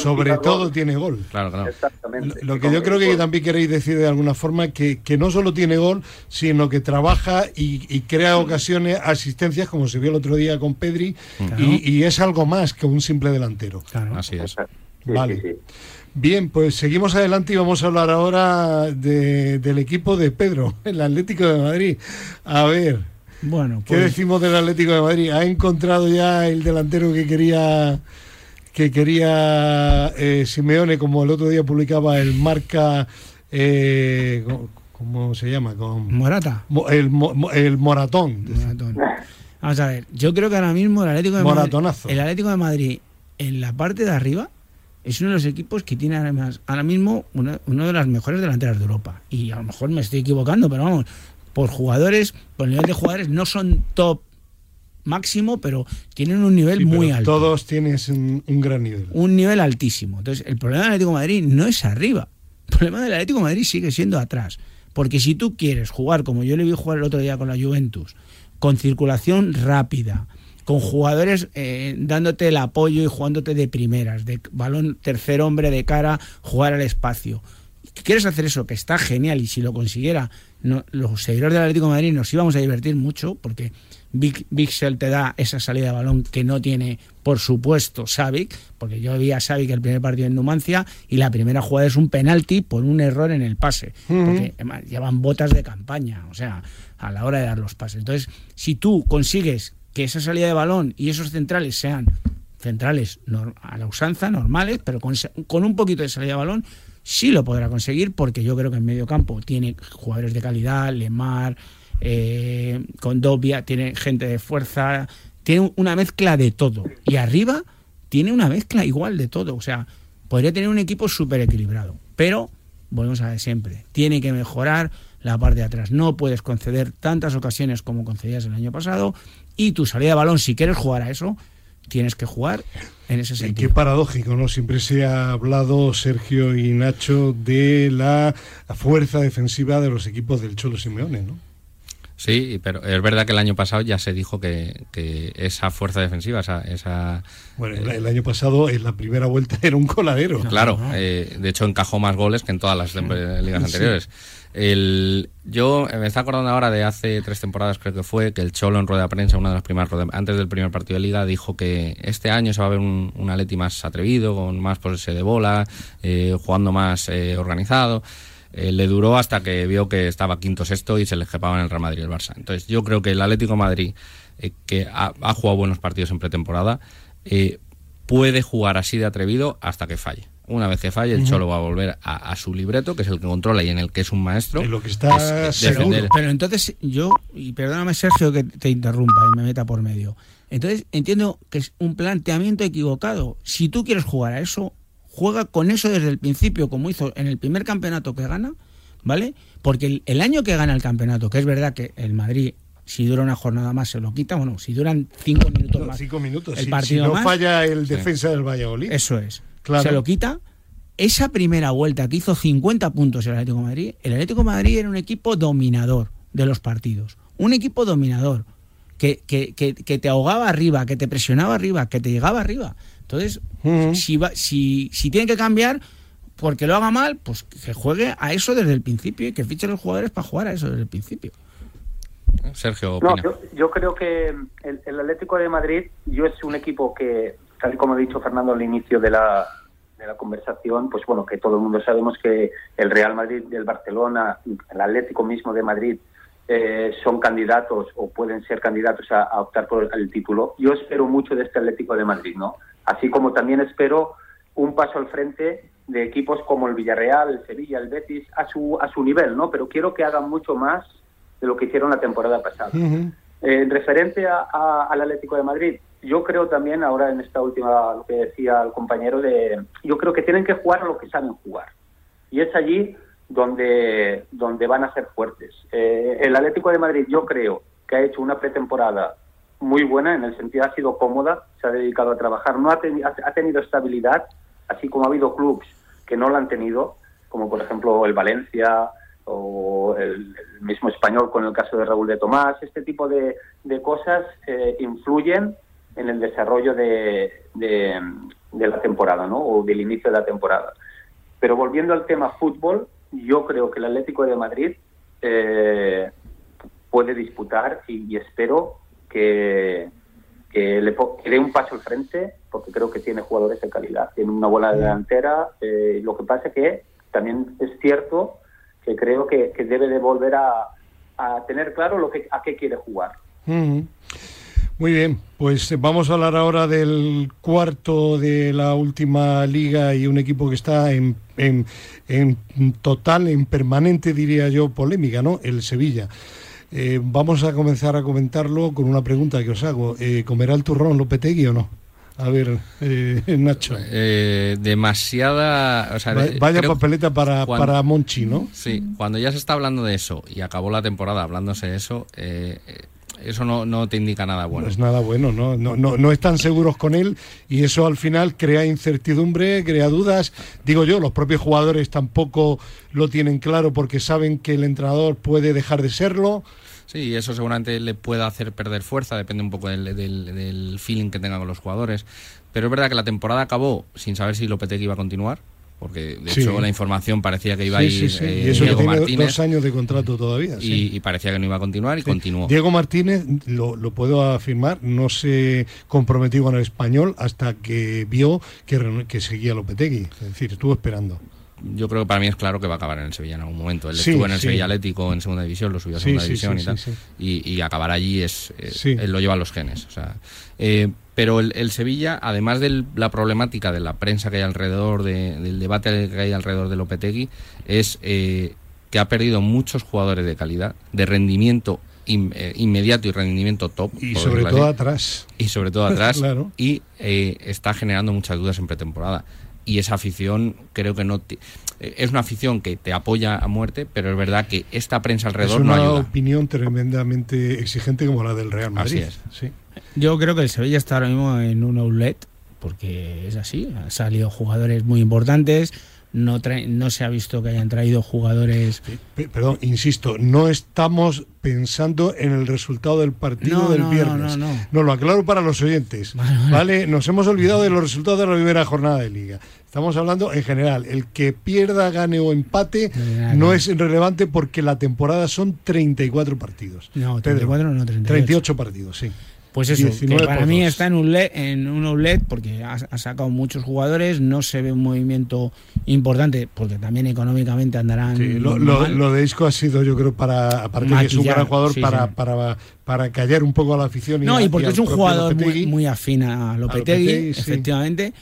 sobre todo tiene gol. Claro, claro. Exactamente. Lo, que yo creo que también queréis decir de alguna forma que, que no solo tiene gol, sino que trabaja y, crea ocasiones, asistencias, como se vio el otro día con Pedri, y, es algo más que un simple delantero. Claro. Así es. vale. Bien, pues seguimos adelante y vamos a hablar ahora del equipo de Pedro, el Atlético de Madrid. A ver, bueno, ¿Qué pues- decimos del Atlético de Madrid? ¿Ha encontrado ya el delantero que quería que quería eh, Simeone, como el otro día publicaba el marca, eh, ¿cómo se llama? Con, Morata. El, el Moratón. Vamos a ver, yo creo que ahora mismo el Atlético de Madrid, el Atlético de Madrid en la parte de arriba es uno de los equipos que tiene además ahora mismo uno, uno de las mejores delanteras de Europa. Y a lo mejor me estoy equivocando, pero vamos, por jugadores, por nivel de jugadores, no son top máximo, pero tienen un nivel muy alto. Todos tienen un, gran nivel. Un nivel altísimo. Entonces, el problema del Atlético de Madrid no es arriba. El problema del Atlético de Madrid sigue siendo atrás. Porque si tú quieres jugar, como yo le vi jugar el otro día con la Juventus, con circulación rápida, con jugadores eh, dándote el apoyo y jugándote de primeras, de balón tercer hombre de cara, jugar al espacio. ¿Quieres hacer eso? Que está genial y si lo consiguiera los seguidores del Atlético de Madrid nos íbamos a divertir mucho porque Big, te da esa salida de balón que no tiene, por supuesto, Savic, porque yo vi a Savic el primer partido en Numancia y la primera jugada es un penalti por un error en el pase, porque llevan botas de campaña, o sea, a la hora de dar los pases. Entonces, si tú consigues que esa salida de balón y esos centrales sean centrales a la usanza, normales, pero con, con un poquito de salida de balón, sí lo podrá conseguir porque yo creo que en medio campo tiene jugadores de calidad, Lemar, eh, Condovia, tiene gente de fuerza, tiene una mezcla de todo. Y arriba tiene una mezcla igual de todo. O sea, podría tener un equipo súper equilibrado. Pero, volvemos a ver siempre, tiene que mejorar la parte de atrás. No puedes conceder tantas ocasiones como concedías el año pasado y tu salida de balón, si quieres jugar a eso, tienes que jugar en ese sentido. Qué paradójico, ¿no? Siempre se ha hablado, Sergio y Nacho, de la fuerza defensiva de los equipos del Cholo Simeone, ¿no? Sí, pero es verdad que el año pasado ya se dijo que, que esa fuerza defensiva, esa... esa bueno, el, el, año pasado en la primera vuelta era un coladero. Claro, eh, de hecho encajó más goles que en todas las ligas anteriores. El, yo me está acordando ahora de hace tres temporadas, creo que fue, que el Cholo en rueda de prensa, una de las primeras antes del primer partido de liga, dijo que este año se va a ver un, un Atleti más atrevido, con más posesión de bola, eh, jugando más eh, organizado. Eh, le duró hasta que vio que estaba quinto sexto y se le escapaba en el Real Madrid y el Barça. Entonces yo creo que el Atlético de Madrid, eh, que ha, ha, jugado buenos partidos en pretemporada, eh, puede jugar así de atrevido hasta que falle. Una vez que falle, el Cholo va a volver a, a, su libreto, que es el que controla y en el que es un maestro. En lo que está es, defender. Pero entonces yo, y perdóname Sergio que te interrumpa y me meta por medio. Entonces entiendo que es un planteamiento equivocado. Si tú quieres jugar a eso, juega con eso desde el principio, como hizo en el primer campeonato que gana, ¿vale? Porque el, el, año que gana el campeonato, que es verdad que el Madrid, si dura una jornada más, se lo quita, bueno, si duran cinco minutos no, más. Cinco minutos, el si, partido si no más, falla el defensa sí. del Valladolid. Eso es. Claro. Se lo quita. Esa primera vuelta que hizo 50 puntos el Atlético de Madrid, el Atlético de Madrid era un equipo dominador de los partidos. Un equipo dominador. Que, que, que, que te ahogaba arriba, que te presionaba arriba, que te llegaba arriba. Entonces, uh -huh. si, va, si, si tiene que cambiar, porque lo haga mal, pues que juegue a eso desde el principio y que fiche a los jugadores para jugar a eso desde el principio. Sergio, no, yo, yo, creo que el, el, Atlético de Madrid, yo es un equipo que, tal y como ha dicho Fernando al inicio de la, de la conversación, pues bueno, que todo el mundo sabemos que el Real Madrid, el Barcelona, el Atlético mismo de Madrid, eh, son candidatos o pueden ser candidatos a, a, optar por el título. Yo espero mucho de este Atlético de Madrid, ¿no? Así como también espero un paso al frente de equipos como el Villarreal, el Sevilla, el Betis, a su, a su nivel, ¿no? Pero quiero que hagan mucho más de lo que hicieron la temporada pasada. Uh -huh. eh, referente a, a, al Atlético de Madrid, yo creo también, ahora en esta última, lo que decía el compañero, de, yo creo que tienen que jugar a lo que saben jugar. Y es allí donde, donde van a ser fuertes. Eh, el Atlético de Madrid, yo creo que ha hecho una pretemporada muy buena, en el sentido ha sido cómoda, se ha dedicado a trabajar, no ha, teni ha tenido estabilidad, así como ha habido clubes que no la han tenido, como por ejemplo el Valencia o el, mismo español con el caso de Raúl de Tomás, este tipo de, de cosas eh, influyen en el desarrollo de, de, de, la temporada, ¿no? O del inicio de la temporada. Pero volviendo al tema fútbol, yo creo que el Atlético de Madrid eh, puede disputar y espero que, que le que dé un paso al frente, porque creo que tiene jugadores de calidad, tiene una buena delantera. Eh, lo que pasa que también es cierto que creo que, que debe de volver a, a, tener claro lo que, a qué quiere jugar. Muy bien, pues vamos a hablar ahora del cuarto de la última liga y un equipo que está en, en, en total, en permanente, diría yo, polémica, ¿no? El Sevilla. Eh, vamos a comenzar a comentarlo con una pregunta que os hago. Eh, ¿Comerá el turrón Lopetegui o no? A ver, eh, Nacho. Eh, demasiada. O sea, Vaya papeleta para, cuando, para Monchi, ¿no? Sí, cuando ya se está hablando de eso y acabó la temporada hablándose de eso, eso no, no, te indica nada bueno. No es nada bueno, ¿no? No, no, no están seguros con él y eso al final crea incertidumbre, crea dudas. Digo yo, los propios jugadores tampoco lo tienen claro porque saben que el entrenador puede dejar de serlo. Sí, eso seguramente le pueda hacer perder fuerza, depende un poco del, del, del feeling que tenga con los jugadores. Pero es verdad que la temporada acabó sin saber si Lopetegui iba a continuar porque de sí. hecho la información parecía que iba sí, a ir sí. Eh, y eso Diego que tiene Martínez dos años de contrato todavía y, y, parecía que no iba a continuar y continuó Diego Martínez lo, lo, puedo afirmar no se comprometió con el español hasta que vio que, que seguía Lopetegui es decir estuvo esperando yo creo que para mí es claro que va a acabar en el Sevilla en algún momento. Él sí, estuvo en el sí. Sevilla Atlético en segunda división, lo subió a segunda sí, división y tal. Y, y, acabar allí es, es él lo lleva a los genes. O sea, eh, pero el, el, Sevilla, además de la problemática de la prensa que hay alrededor, de, del debate que hay alrededor de Lopetegui, es eh, que ha perdido muchos jugadores de calidad, de rendimiento in, eh, inmediato y rendimiento top. Y sobre todo atrás. Y sobre todo atrás. claro. Y eh, está generando muchas dudas en pretemporada y esa afición creo que no te, es una afición que te apoya a muerte, pero es verdad que esta prensa alrededor es una no ayuda. opinión tremendamente exigente como la del Real Madrid. Así es. Sí. Yo creo que el Sevilla está ahora mismo en un outlet porque es así, han salido jugadores muy importantes, no, no se ha visto que hayan traído jugadores. perdón, insisto, no estamos pensando en el resultado del partido del viernes. No, no, lo aclaro para los oyentes. Vale, Nos hemos olvidado de los resultados de la primera jornada de liga. Estamos hablando en general. El que pierda, gane o empate no es relevante porque la temporada son 34 partidos. No, 34 no, 38. 38 partidos, sí. Pues eso, que para mí está en un LED, en un outlet porque ha, sacado muchos jugadores, no se ve un movimiento importante, porque también económicamente andarán. Sí, lo, de Isco ha sido, yo creo, para, aparte de que es un gran jugador, para, para, para callar un poco a la afición. no, y porque es un jugador muy, muy, afín a Lopetegui, efectivamente.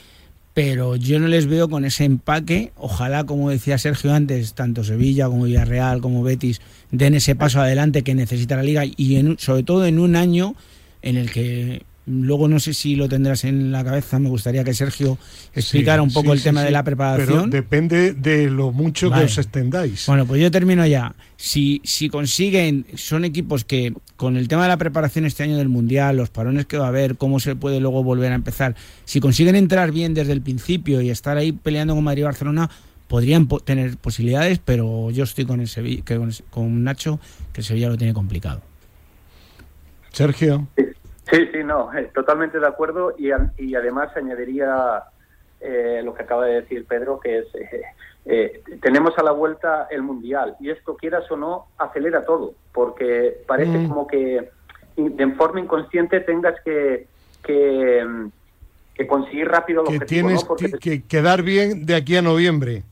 Pero yo no les veo con ese empaque. Ojalá, como decía Sergio antes, tanto Sevilla como Villarreal como Betis den ese paso adelante que necesita la liga y sobre todo en un año en el que luego no sé si lo tendrás en la cabeza, me gustaría que Sergio explicara un poco el tema de la preparación. Pero depende de lo mucho que os extendáis. Bueno, pues yo termino ya. Si, si consiguen, son equipos que con el tema de la preparación este año del Mundial, los parones que va a haber, cómo se puede luego volver a empezar, si consiguen entrar bien desde el principio y estar ahí peleando con Madrid y Barcelona, podrían tener posibilidades, pero yo estoy con, el Sevilla, con, con Nacho, que el Sevilla lo tiene complicado. Sergio. Sí, sí, no, eh, totalmente de acuerdo y, y además añadiría eh, lo que acaba de decir Pedro, que es, eh, tenemos a la vuelta el Mundial y esto, quieras o no, acelera todo, porque parece mm. como que de forma inconsciente tengas que, que, conseguir rápido lo que tienes que quedar bien de aquí a noviembre.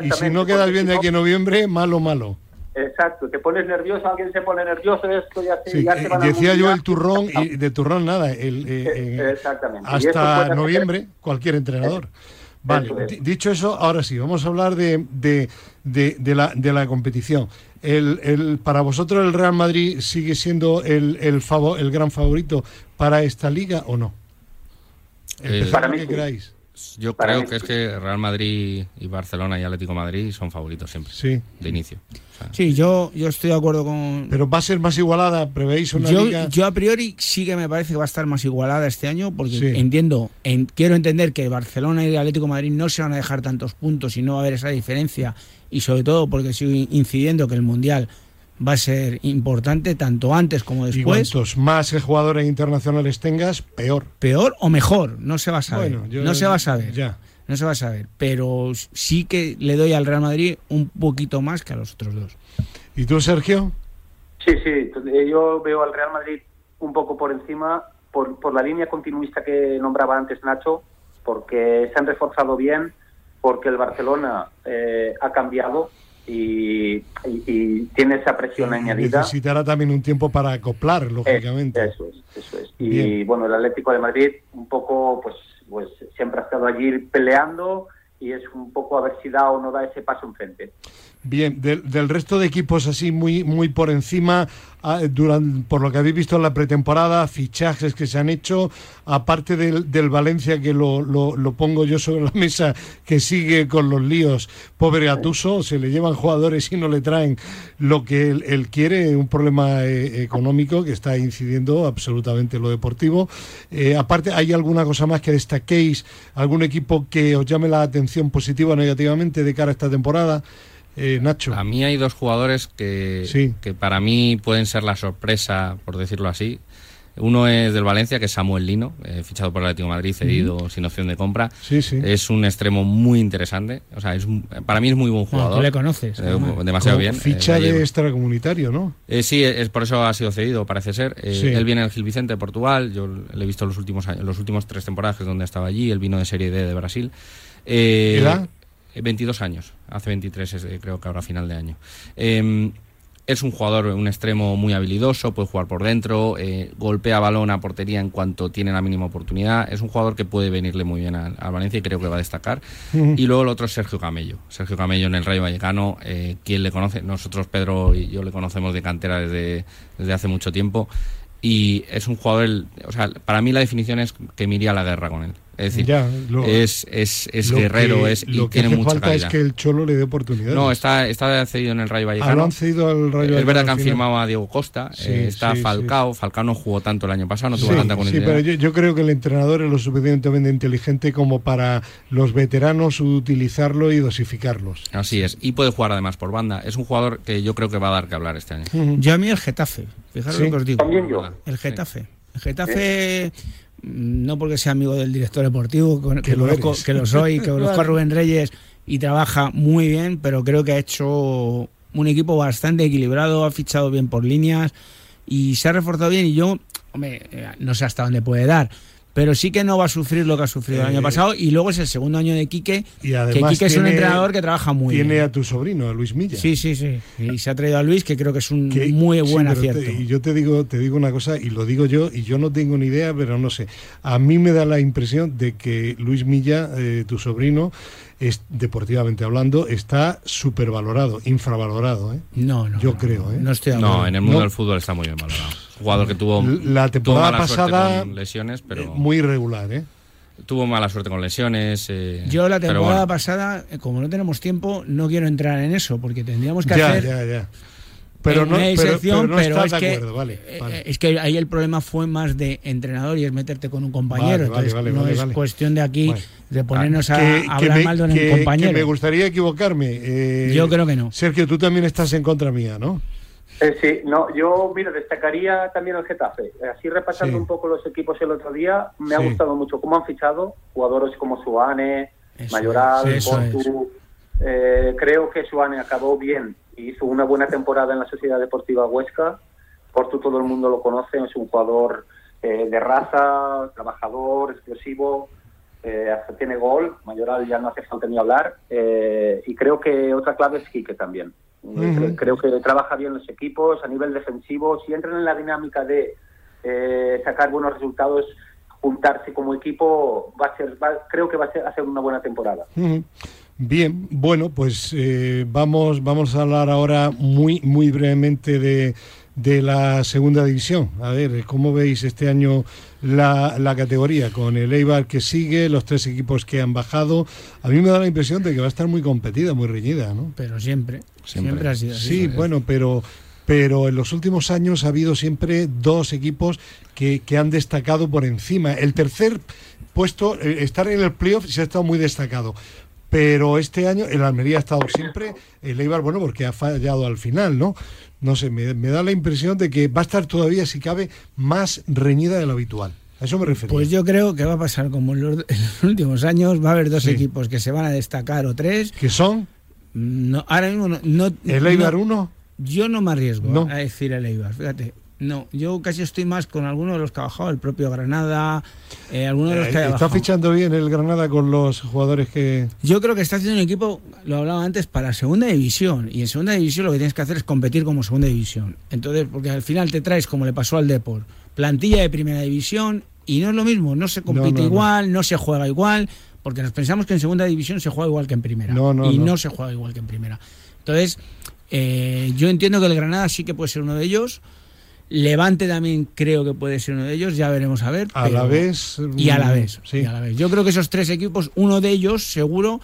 Y si no quedas bien de aquí a noviembre, malo, malo. Exacto, te pones nervioso, alguien se pone nervioso, esto ya, se, ya eh, Decía yo el turrón, y de turrón nada, el, eh, eh, Exactamente. hasta noviembre cualquier entrenador. Vale, dicho eso, ahora sí, vamos a hablar de, de, de, la, de la competición. El, el, ¿Para vosotros el Real Madrid sigue siendo el, el, el gran favorito para esta liga o no? para mí, ¿qué Yo creo que es que Real Madrid y Barcelona y Atlético Madrid son favoritos siempre, sí. de inicio. Sí, yo, yo estoy de acuerdo con. Pero va a ser más igualada, prevéis una yo, liga. Yo a priori sí que me parece que va a estar más igualada este año, porque entiendo, quiero entender que Barcelona y Atlético Madrid no se van a dejar tantos puntos y no va a haber esa diferencia. Y sobre todo porque sigo incidiendo que el Mundial va a ser importante tanto antes como después. Y cuantos más jugadores internacionales tengas, peor. Peor o mejor, no se va a saber. no se va a saber. Ya no se va a saber, pero sí que le doy al Real Madrid un poquito más que a los otros dos. ¿Y tú, Sergio? Sí, sí, yo veo al Real Madrid un poco por encima, por, por la línea continuista que nombraba antes Nacho, porque se han reforzado bien, porque el Barcelona eh, ha cambiado y, tiene esa presión añadida. Necesitará también un tiempo para acoplar, lógicamente. eso es, eso es. Y bueno, el Atlético de Madrid un poco, pues pues siempre ha estado allí peleando y es un poco a ver si da o no da ese paso enfrente. Bien, del, resto de equipos así muy muy por encima, ah, durante, por lo que habéis visto en la pretemporada, fichajes que se han hecho, aparte del, del Valencia que lo, lo, pongo yo sobre la mesa, que sigue con los líos, pobre Atuso, se le llevan jugadores y no le traen lo que él, quiere, un problema eh, económico que está incidiendo absolutamente en lo deportivo. Eh, aparte, ¿hay alguna cosa más que destaquéis? ¿Algún equipo que os llame la atención positiva o negativamente de cara a esta temporada? Eh, Nacho. A mí hay dos jugadores que, que para mí pueden ser la sorpresa, por decirlo así. Uno es del Valencia, que es Samuel Lino, eh, fichado por el Atlético de Madrid, cedido sin opción de compra. Sí, sí. Es un extremo muy interesante. O sea, es para mí es muy buen jugador. tú le conoces. Eh, demasiado bien. Ficha de extracomunitario, ¿no? sí, es por eso ha sido cedido, parece ser. Él viene del Gil Vicente, de Portugal. Yo le he visto los últimos años, los últimos tres temporadas donde estaba allí. Él vino de Serie D de Brasil. ¿Edad? 22 eh, años, hace 23 eh, creo que ahora final de año. Em, es un jugador, un extremo muy habilidoso, puede jugar por dentro, eh, golpea balón a portería en cuanto tiene la mínima oportunidad. Es un jugador que puede venirle muy bien al, Valencia y creo que va a destacar. Y luego el otro es Sergio Camello. Sergio Camello en el Rayo Vallecano, eh, quien le conoce, nosotros Pedro y yo le conocemos de cantera desde, desde hace mucho tiempo. Y es un jugador, o sea, para mí la definición es que me iría a la guerra con él Es decir, Ya, lo- es, es, es Lo guerrero que- es, y lo que tiene hace mucha falta calidad. es que el Cholo le dé oportunidades. No, está, está cedido en el Rayo Ah, Vallecano. lo han cedido al Rayo es verdad que han firmado a Diego Costa, Sí, eh, está sí, Falcao, Falcao no jugó tanto el año pasado, no tuvo Sí, tanta sí, continuidad. pero yo, yo creo que el entrenador es lo suficientemente inteligente como para los veteranos utilizarlo y dosificarlos. Así es, y puede jugar además por banda. Es un jugador que yo creo que va a dar que hablar este año. Yo a mí el Getafe, fijaros Sí. lo que os digo. También yo. El Getafe. El Getafe, no porque sea amigo del director deportivo, que, Que lo eres. que lo soy, que conozco a. Rubén Reyes y trabaja muy bien, pero creo que ha hecho un equipo bastante equilibrado, ha fichado bien por líneas y se ha reforzado bien. Y yo, hombre, eh, no sé hasta dónde puede dar. Pero sí que no va a sufrir lo que ha sufrido el Eh, año pasado. Y luego es el segundo año de Quique, Y que además Quique es un tiene- entrenador que trabaja muy Tiene bien. a tu sobrino, a Luis Milla. Sí, sí, sí. Y se ha traído a Luis, que creo que es un Que- muy sí, buen te- acierto. y yo te digo, te digo una cosa, y lo digo yo, y yo no tengo ni idea, pero no sé. A mí me da la impresión de que Luis Milla, eh, tu sobrino, es, deportivamente hablando, está supervalorado, infravalorado. ¿eh? No, no. Yo no, creo, ¿eh? No estoy en el mundo No. del fútbol está muy bien valorado. Jugador que tuvo, La tuvo temporada mala pasada, con lesiones, pero Eh, Muy irregular, ¿eh? tuvo mala suerte con lesiones. eh, Yo la temporada bueno. pasada, eh, como no tenemos tiempo, no quiero entrar en eso, porque tendríamos que Ya, hacer ya, ya. Pero no, una pero, disección, pero no pero estás es de que, acuerdo, vale. eh, vale. es que ahí el problema fue más de entrenador y es meterte con un compañero. Vale, vale, Entonces, vale, no vale, es vale. cuestión de aquí Vale. de ponernos a, Que- a que hablar me- mal de un que- compañero. que me gustaría equivocarme. eh, Yo creo que no. Sergio, tú también estás en contra mía, ¿no? Eh, sí, no, yo, mira, destacaría también el Getafe. Así repasando Sí. un poco los equipos el otro día, me ha gustado mucho cómo han fichado jugadores como Suane, Eso Mayoral, Portu. Eh, creo que Suane acabó bien hizo una buena temporada en la Sociedad Deportiva Huesca. Portu todo el mundo lo conoce, es un jugador eh, de raza, trabajador, explosivo, eh, hasta tiene gol. Mayoral ya no hace falta ni hablar. Eh, y creo que otra clave es Quique también. Cre- Creo que trabaja bien los equipos a nivel defensivo. Si entran en la dinámica de eh, sacar buenos resultados, juntarse como equipo, va a ser, va- creo que va a ser, hacer una buena temporada. Ujú. Bien, bueno, pues eh, vamos, vamos a hablar ahora muy, muy brevemente de, de la segunda división. A ver, ¿cómo veis este año la, la categoría? Con el Eibar que sigue, los tres equipos que han bajado. A mí me da la impresión de que va a estar muy competida, muy reñida, ¿no? Pero siempre, siempre, Siempre. ha sido así. Sí, bueno, pero pero en los últimos años ha habido siempre dos equipos que, que han destacado por encima. El tercer puesto, eh, estar en el playoff, se ha estado muy destacado. Pero este año el Almería ha estado siempre, el Eibar, bueno, porque ha fallado al final, ¿no? No sé, me, me da la impresión de que va a estar todavía, si cabe, más reñida de lo habitual. A eso me refiero. Pues yo creo que va a pasar como en los, en los últimos años, va a haber dos Sí. equipos que se van a destacar o tres. Que son No, ahora mismo no, no- el Eibar no- 1. Yo no me arriesgo No. a decir el Eibar, fíjate. No, yo casi estoy más con alguno de los que ha bajado, el propio Granada, eh, alguno de los que ha está fichando bien el Granada con los jugadores que... Yo creo que está haciendo un equipo, lo hablaba antes, para segunda división. Y en segunda división lo que tienes que hacer es competir como segunda división. Entonces, porque al final te traes, como le pasó al Depor, plantilla de primera división y no es lo mismo, no se compite No, no, no. igual, no se juega igual, porque nos pensamos que en segunda división se juega igual que en primera. No, no, y no. no. se juega igual que en primera. Entonces, eh, yo entiendo que el Granada sí que puede ser uno de ellos. Levante también creo que puede ser uno de ellos, ya veremos a ver. A pero- la vez... y a la mm, vez, Sí. y a la vez. Yo creo que esos tres equipos, uno de ellos seguro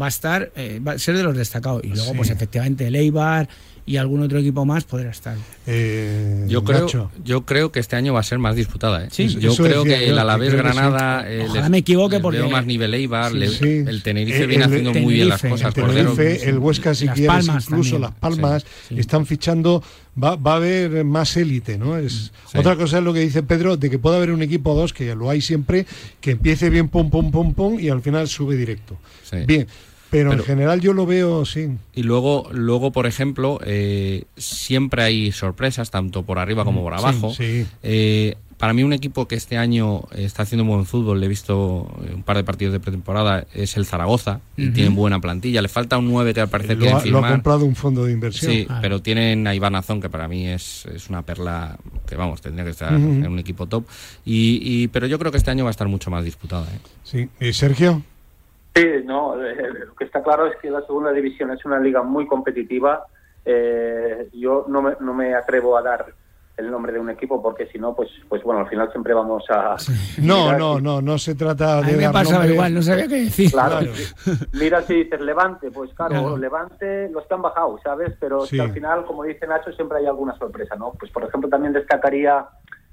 va a estar, eh, va a ser de los destacados. Y luego, Sí. pues efectivamente, el Eibar y algún otro equipo más podrá estar. Eh, Yo creo, Nacho. yo creo que este año va a ser más disputada. ¿eh? Sí. yo Eso creo decía que el Alavés que sí. Granada. eh, Ojalá les- me equivoque, porque- Veo más nivel Eibar. Sí, le- sí. El Tenerife El- viene el- haciendo muy bien las cosas. El Cordero. Tenerife, el Huesca, si Las quieres, Palmas incluso también. Las Palmas, Sí, sí. están fichando. Va, va a haber más élite, ¿no? Es Sí. Otra cosa es lo que dice Pedro, de que puede haber un equipo o dos, que lo hay siempre, que empiece bien, pum, pum, pum, pum, y al final sube directo. Sí. Bien, pero, en general yo lo veo, sí. Y luego, luego por ejemplo, eh, siempre hay sorpresas, tanto por arriba como por abajo. Mm, Sí, Eh, para mí un equipo que este año está haciendo buen fútbol, le he visto eh, un par de partidos de pretemporada, es el Zaragoza, y tienen buena plantilla. Le falta un 9 que al parecer lo, quieren ha, lo ha firmar. comprado un fondo de inversión. Sí, Ah. pero tienen a Iván Azón, que para mí es, es una perla que, vamos, tendría que estar en un equipo top. Y, y- pero yo creo que este año va a estar mucho más disputada. ¿eh? Sí. ¿Y Sergio? Sí, no, eh, lo que está claro es que la segunda división es una liga muy competitiva. Eh, yo no me, no me atrevo a dar el nombre de un equipo porque si no, pues, pues bueno, al final siempre vamos a... No, no, no, no se trata de... A mí me pasaba igual, no sabía qué decir. Claro, mira si dices Levante, pues claro, Levante los que han bajado, ¿sabes? Pero al final, como dice Nacho, siempre hay alguna sorpresa, ¿no? Pues por ejemplo también destacaría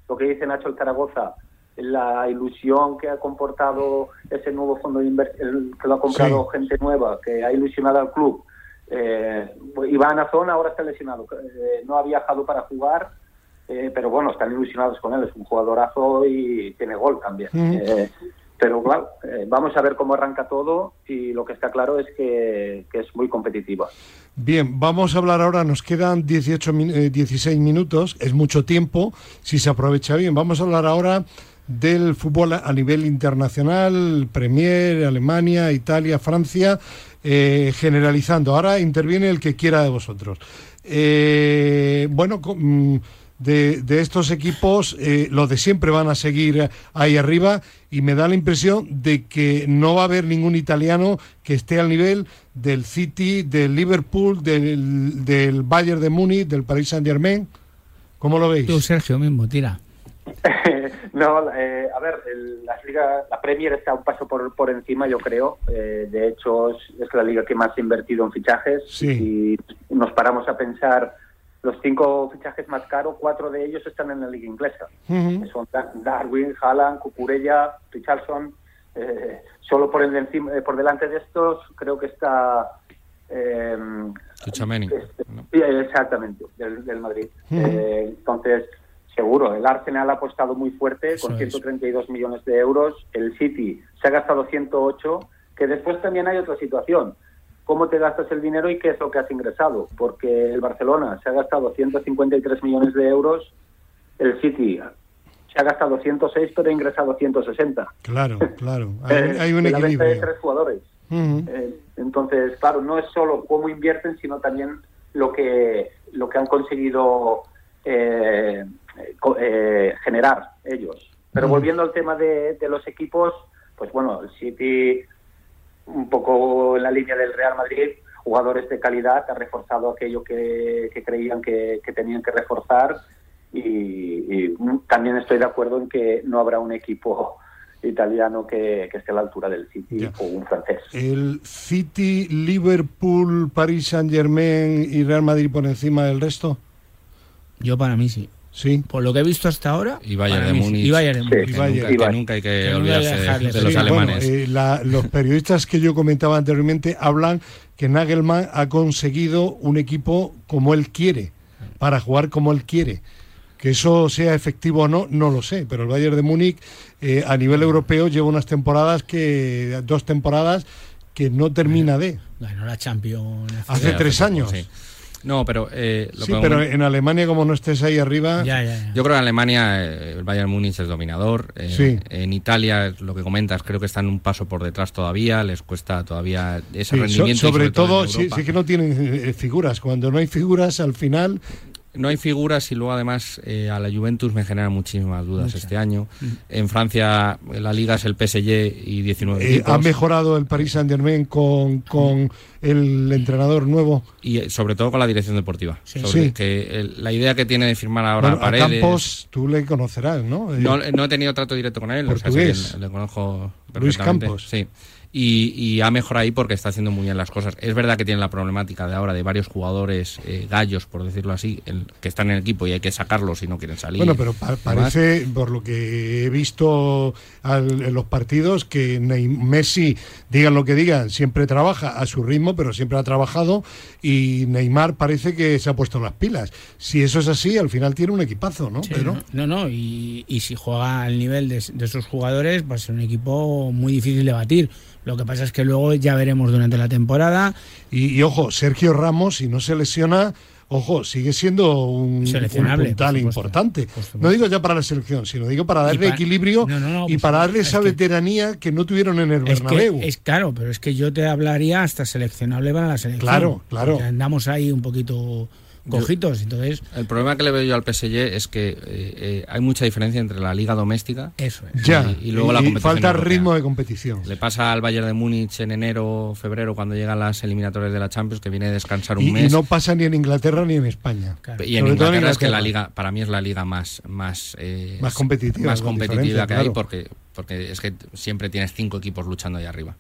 lo que dice Nacho el Zaragoza, la ilusión que ha comportado ese nuevo fondo de inversión, que lo ha comprado gente nueva, que ha ilusionado al club. Eh, Iván Azón ahora está lesionado, eh, no ha viajado para jugar, eh, pero bueno, están ilusionados con él, es un jugadorazo y tiene gol también. Eh, pero claro, vamos a ver cómo arranca todo y lo que está claro es que, que, es muy competitiva. Bien, vamos a hablar ahora, nos quedan 18, 16 minutos, es mucho tiempo, si se aprovecha bien. Vamos a hablar ahora del fútbol a nivel internacional, Premier, Alemania, Italia, Francia, eh, generalizando. Ahora interviene el que quiera de vosotros. Eh, bueno, mm, de, estos equipos, eh, los de siempre van a seguir ahí arriba y me da la impresión de que no va a haber ningún italiano que esté al nivel del City, del Liverpool, del, del Bayern de Múnich, del Paris Saint Germain. ¿Cómo lo veis? Tú, Sergio, mismo, tira. no, eh, a ver, la, liga, la Premier está un paso por, por encima, yo creo. Eh, de hecho, es, la liga que más ha invertido en fichajes. Y nos paramos a pensar, los cinco fichajes más caros, cuatro de ellos están en la liga inglesa. Son Darwin, Haaland, Cucurella, Richardson. Eh, solo por, el, por delante de estos, creo que está... Eh, exactamente, del, del Madrid. entonces, Seguro, el Arsenal ha apostado muy fuerte con 132 millones de euros, el City se ha gastado 108, que después también hay otra situación. ¿Cómo te gastas el dinero y qué es lo que has ingresado? Porque el Barcelona se ha gastado 153 millones de euros, el City se ha gastado 106 pero ha ingresado 160. Claro, claro. Hay, un equilibrio. La de tres jugadores. Eh, entonces, claro, no es solo cómo invierten, sino también lo que lo que han conseguido eh, eh, generar ellos. Pero volviendo al tema de, los equipos, pues bueno, el City, un poco en la línea del Real Madrid, jugadores de calidad, ha reforzado aquello que, creían que, tenían que reforzar y, también estoy de acuerdo en que no habrá un equipo italiano que, esté a la altura del City o un francés. El City, Liverpool, Paris Saint Germain y Real Madrid por encima del resto. Yo para mí sí. Sí. Por lo que he visto hasta ahora. Y Bayern de Múnich. Y Bayern de Múnich. nunca, hay que, olvidarse de, los alemanes. Eh, los periodistas que yo comentaba anteriormente hablan que Nagelmann ha conseguido un equipo como él quiere, para jugar como él quiere. Que eso sea efectivo o no, no lo sé, pero el Bayern de Múnich eh, a nivel europeo lleva unas temporadas que, dos temporadas que no termina de. Ganó la Champions. Hace tres años. No, pero... Eh, sí, pero en Alemania como no estés ahí arriba... Yo creo que en Alemania eh, el Bayern Múnich es dominador. Eh, en Italia, lo que comentas, creo que están un paso por detrás todavía, les cuesta todavía ese rendimiento. sobre, todo, sí, sí, que no tienen figuras. Cuando no hay figuras, al final no hay figuras y luego además eh, a la Juventus me genera muchísimas dudas este año. Mm. En Francia la liga es el PSG y 19 eh, ¿Ha mejorado el Paris Saint Germain con, con el entrenador nuevo? Y eh, sobre todo con la dirección deportiva. Sí. Que la idea que tiene de firmar ahora bueno, Paredes... Campos tú le conocerás, ¿no? ¿no? No, he tenido trato directo con él. Portugués. le, conozco perfectamente. Luis Campos. Sí y, ha mejorado ahí porque está haciendo muy bien las cosas. Es verdad que tiene la problemática de ahora de varios jugadores eh, gallos, por decirlo así, que están en el equipo y hay que sacarlos si no quieren salir. Bueno, pero parece, por lo que he visto en los partidos, que Messi, digan lo que digan, siempre trabaja a su ritmo, pero siempre ha trabajado y Neymar parece que se ha puesto las pilas. Si eso es así, al final tiene un equipazo, ¿no? pero... No, no, y, si juega al nivel de, de esos jugadores, va a ser un equipo muy difícil de batir. Lo que pasa es que luego ya veremos durante la temporada. Y, ojo, Sergio Ramos, si no se lesiona, ojo, sigue siendo un, un tal importante. No digo ya para la selección, sino digo para darle equilibrio y para darle esa veteranía que no tuvieron en el Bernabéu. Es, claro, pero es que yo te hablaría hasta seleccionable para la selección. Claro, claro. Andamos ahí un poquito cojitos. Entonces, El problema que le veo yo al PSG es que eh, eh, hay mucha diferencia entre la liga doméstica eso es. Ya, y, y luego la competición falta europea. ritmo de competición. Le pasa al Bayern de Múnich en enero, febrero, cuando llegan las eliminatorias de la Champions, que viene a descansar un Y, y mes. no pasa ni en Inglaterra ni en España. Claro. Y en Inglaterra, es que la liga, para mí es la liga más más eh, Más competitiva, más competitiva que hay porque porque es que siempre tienes cinco equipos luchando ahí arriba.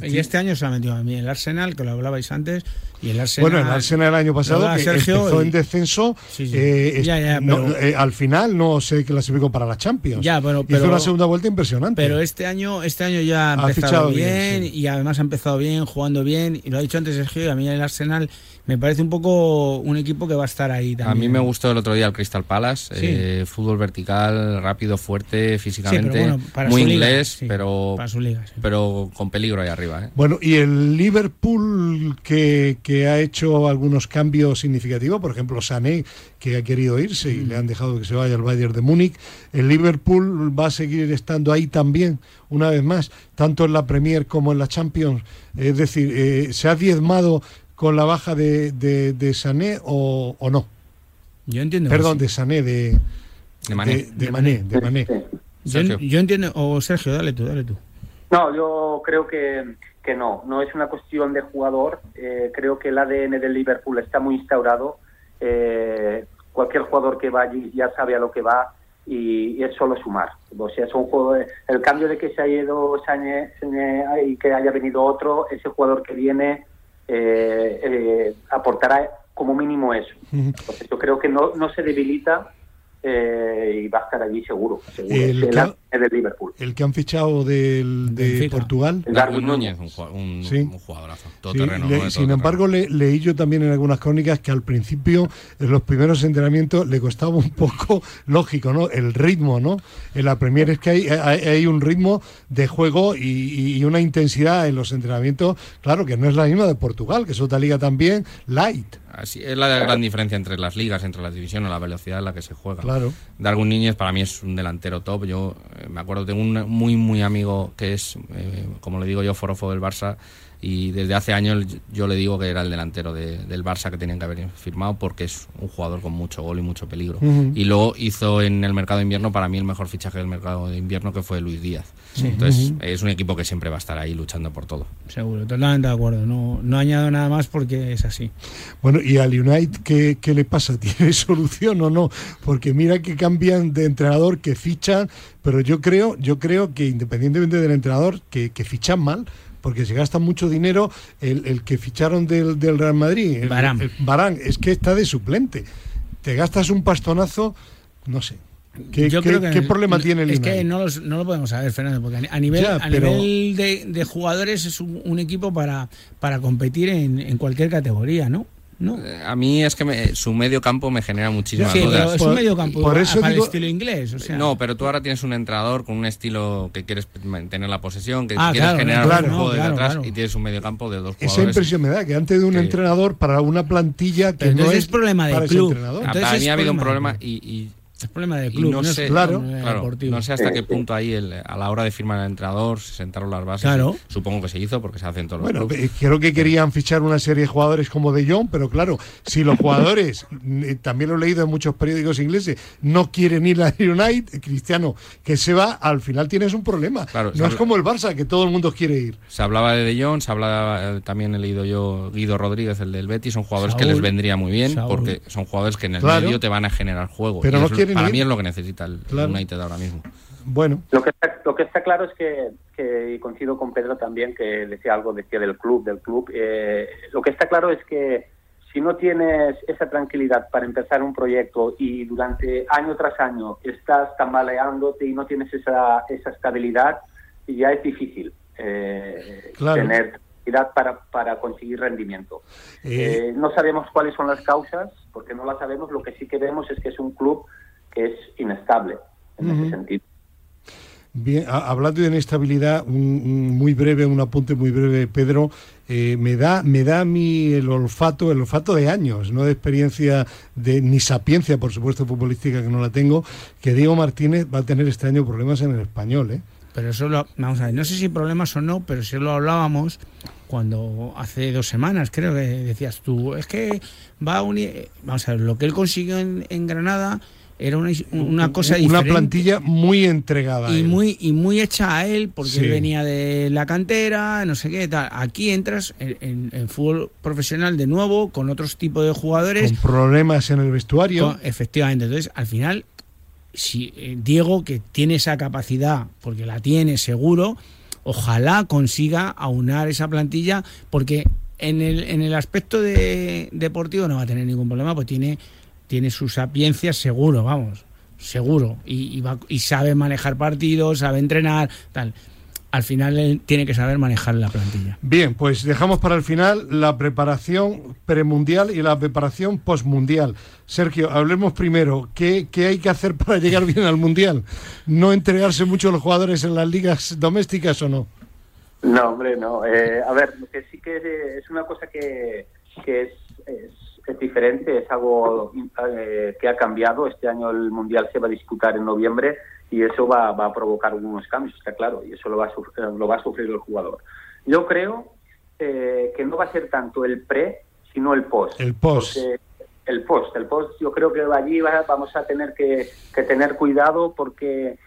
Y este año se ha metido a mí el Arsenal, que lo hablabais antes, y el Arsenal... Bueno, el Arsenal el año pasado que Sergio empezó y- en descenso, Sí, sí. eh, Ya, ya, no, pero- eh, al final no se clasificó para la Champions. Ya, bueno, Hizo pero- una segunda vuelta impresionante. Pero este año, este año ya ha empezado bien, bien, sí. y además ha empezado bien, jugando bien. Y lo ha dicho antes Sergio, y a mí el Arsenal me parece un poco un equipo que va a estar ahí también. A mí me gustó el otro día el Crystal Palace, Sí. eh, fútbol vertical, rápido, fuerte, físicamente, bueno, para muy su liga, inglés, sí, pero para su liga, sí. pero con peligro ahí arriba. ¿eh? Bueno, y el Liverpool que, que ha hecho algunos cambios significativos, por ejemplo, Sané, que ha querido irse y le han dejado que se vaya al Bayern de Múnich, el Liverpool va a seguir estando ahí también, una vez más, tanto en la Premier como en la Champions. Es decir, eh, ¿se ha diezmado con la baja de, de, de Sané o, o no? Yo entiendo. Perdón, de Sané, de, De Mané. de, de Mané, de Mané. Sí. Yo, Sergio. yo entiendo. O Sergio, dale tú, dale tú. No, yo creo que, que no, no es una cuestión de jugador. Eh, creo que el ADN del Liverpool está muy instaurado. Eh, cualquier jugador que va allí ya sabe a lo que va y, y es solo sumar. O sea, es un juego. El cambio de que se haya ido Sané, Sané y que haya venido otro, ese jugador que viene eh, eh, aportará como mínimo eso. Entonces, yo creo que no, no se debilita eh, y va a estar allí seguro. seguro. El El, que- ADN del Liverpool. El que han fichado del, de Benfica. Portugal. Darwin Núñez, un, un- Sí. un jugadorazo, todo Sí, terreno. le- ¿no? De sin embargo, le- leí yo también en algunas crónicas que al principio, en los primeros entrenamientos, le costaba un poco, lógico, ¿no? El ritmo, ¿no? En la Premier es que hay, hay, hay un ritmo de juego y, y una intensidad en los entrenamientos, claro, que no es la misma de Portugal, que es otra liga también light, Así, es la gran diferencia entre las ligas, entre las divisiones, la velocidad en la que se juega. claro. Darwin Núñez para mí es un delantero top. Yo eh, me acuerdo, tengo un muy, muy amigo que es, eh, como le digo yo, forofo del Barça. Y desde hace años yo le digo que era el delantero de- del Barça que tenían que haber firmado porque es un jugador con mucho gol y mucho peligro. Ujú. Y luego hizo en el mercado de invierno para mí el mejor fichaje del mercado de invierno que fue Luis Díaz. Entonces es un equipo que siempre va a estar ahí luchando por todo. Seguro, totalmente de acuerdo. No, no añado nada más porque es así. Bueno, ¿y al United qué, qué le pasa? ¿Tiene solución o no? Porque mira que cambian de entrenador, que fichan, pero yo creo, yo creo que independientemente del entrenador, que, que fichan mal, porque se gasta mucho dinero el, el que ficharon del, del Real Madrid, el, el Varane, es que está de suplente. Te gastas un pastonazo, no sé. ¿Qué, Yo qué- creo que qué problema tiene el Es que no, los- no lo podemos saber, Fernando, porque a ni- a nivel, Ya, a pero- nivel de, de jugadores es un, un equipo para, para competir en, en cualquier categoría, ¿no? ¿No? Eh, A mí es que me- su medio campo me genera muchísimas Sí, dudas. pero es Por- un medio campo por eso para digo- el estilo inglés. O sea, No, pero tú ahora tienes un entrenador con un estilo que quieres mantener la posesión, que Ah, quieres claro, generar claro, un juego no, desde claro, atrás claro. y tienes un medio campo de dos Esa jugadores. impresión me da, que antes de un que- entrenador para una plantilla que no es es problema del ese club. entrenador. Entonces mí ha habido un problema problema y, y- es problema del club, no no, sé, es claro, problema claro, deportivo. no sé hasta qué punto ahí el- a la hora de firmar al entrenador se sentaron las bases. Claro. Supongo que se hizo porque se hace en todos Bueno, los clubes. eh, creo que querían fichar una serie de jugadores como De Jong, pero claro, si los jugadores, eh, también lo he leído en muchos periódicos ingleses, no quieren ir al United, Cristiano, que se va, al final tienes un problema. Claro, no es habla- como el Barça, que todo el mundo quiere ir. Se hablaba de De Jong, se hablaba, eh, también he leído yo Guido Rodríguez, el del Betis, son jugadores que les vendría muy bien Saúl. porque son jugadores que en el Claro. medio te van a generar juego. Pero Y no quieren para ir. mí es lo que necesita el Claro. United ahora mismo. Bueno, Lo que está, lo que está claro es que, que, y coincido con Pedro también, que decía algo decía del club, del club. eh, lo que está claro es que si no tienes esa tranquilidad para empezar un proyecto y durante año tras año estás tambaleándote y no tienes esa, esa estabilidad, ya es difícil eh, Claro. tener tranquilidad para, para conseguir rendimiento. Eh, Eh, no sabemos cuáles son las causas, porque no las sabemos. Lo que sí que vemos es que es un club es inestable en ese sentido. bien, a- hablando de inestabilidad, un, un muy breve, un apunte muy breve, Pedro, eh, me da, me da a mí el olfato, el olfato de años, no de experiencia de ni sapiencia, por supuesto, futbolística que no la tengo, que Diego Martínez va a tener este año problemas en el español, ¿eh? Pero eso lo, vamos a ver, no sé si problemas o no, pero si lo hablábamos cuando hace dos semanas creo que decías tú, es que va a unir, vamos a ver, lo que él consiguió en, en Granada era una, una cosa una diferente. plantilla muy entregada. a y él. muy y muy hecha a él porque Sí. él venía de la cantera no sé qué tal aquí entras en, en- en fútbol profesional de nuevo con otros tipos de jugadores con problemas en el vestuario. con- efectivamente entonces al final si eh, Diego que tiene esa capacidad porque la tiene seguro ojalá consiga aunar esa plantilla porque en el, en el aspecto de, deportivo no va a tener ningún problema pues tiene tiene su sapiencia seguro vamos seguro y, y, va- y sabe manejar partidos sabe entrenar tal al final él tiene que saber manejar la plantilla Bien, pues dejamos para el final la preparación premundial y la preparación postmundial. Sergio, hablemos primero, ¿qué, qué hay que hacer para llegar bien al mundial? ¿No entregarse mucho los jugadores en las ligas domésticas o no? No, hombre, no. Eh, a ver, lo que sí que es, es una cosa que, que es, es, es diferente, es algo eh, que ha cambiado. Este año el Mundial se va a disputar en noviembre y eso va, va a provocar algunos cambios, está claro, y eso lo va a sufrir, lo va a sufrir el jugador. Yo creo eh, que no va a ser tanto el pre, sino el post. El post. El post, el post, yo creo que allí va- vamos a tener que, que tener cuidado porque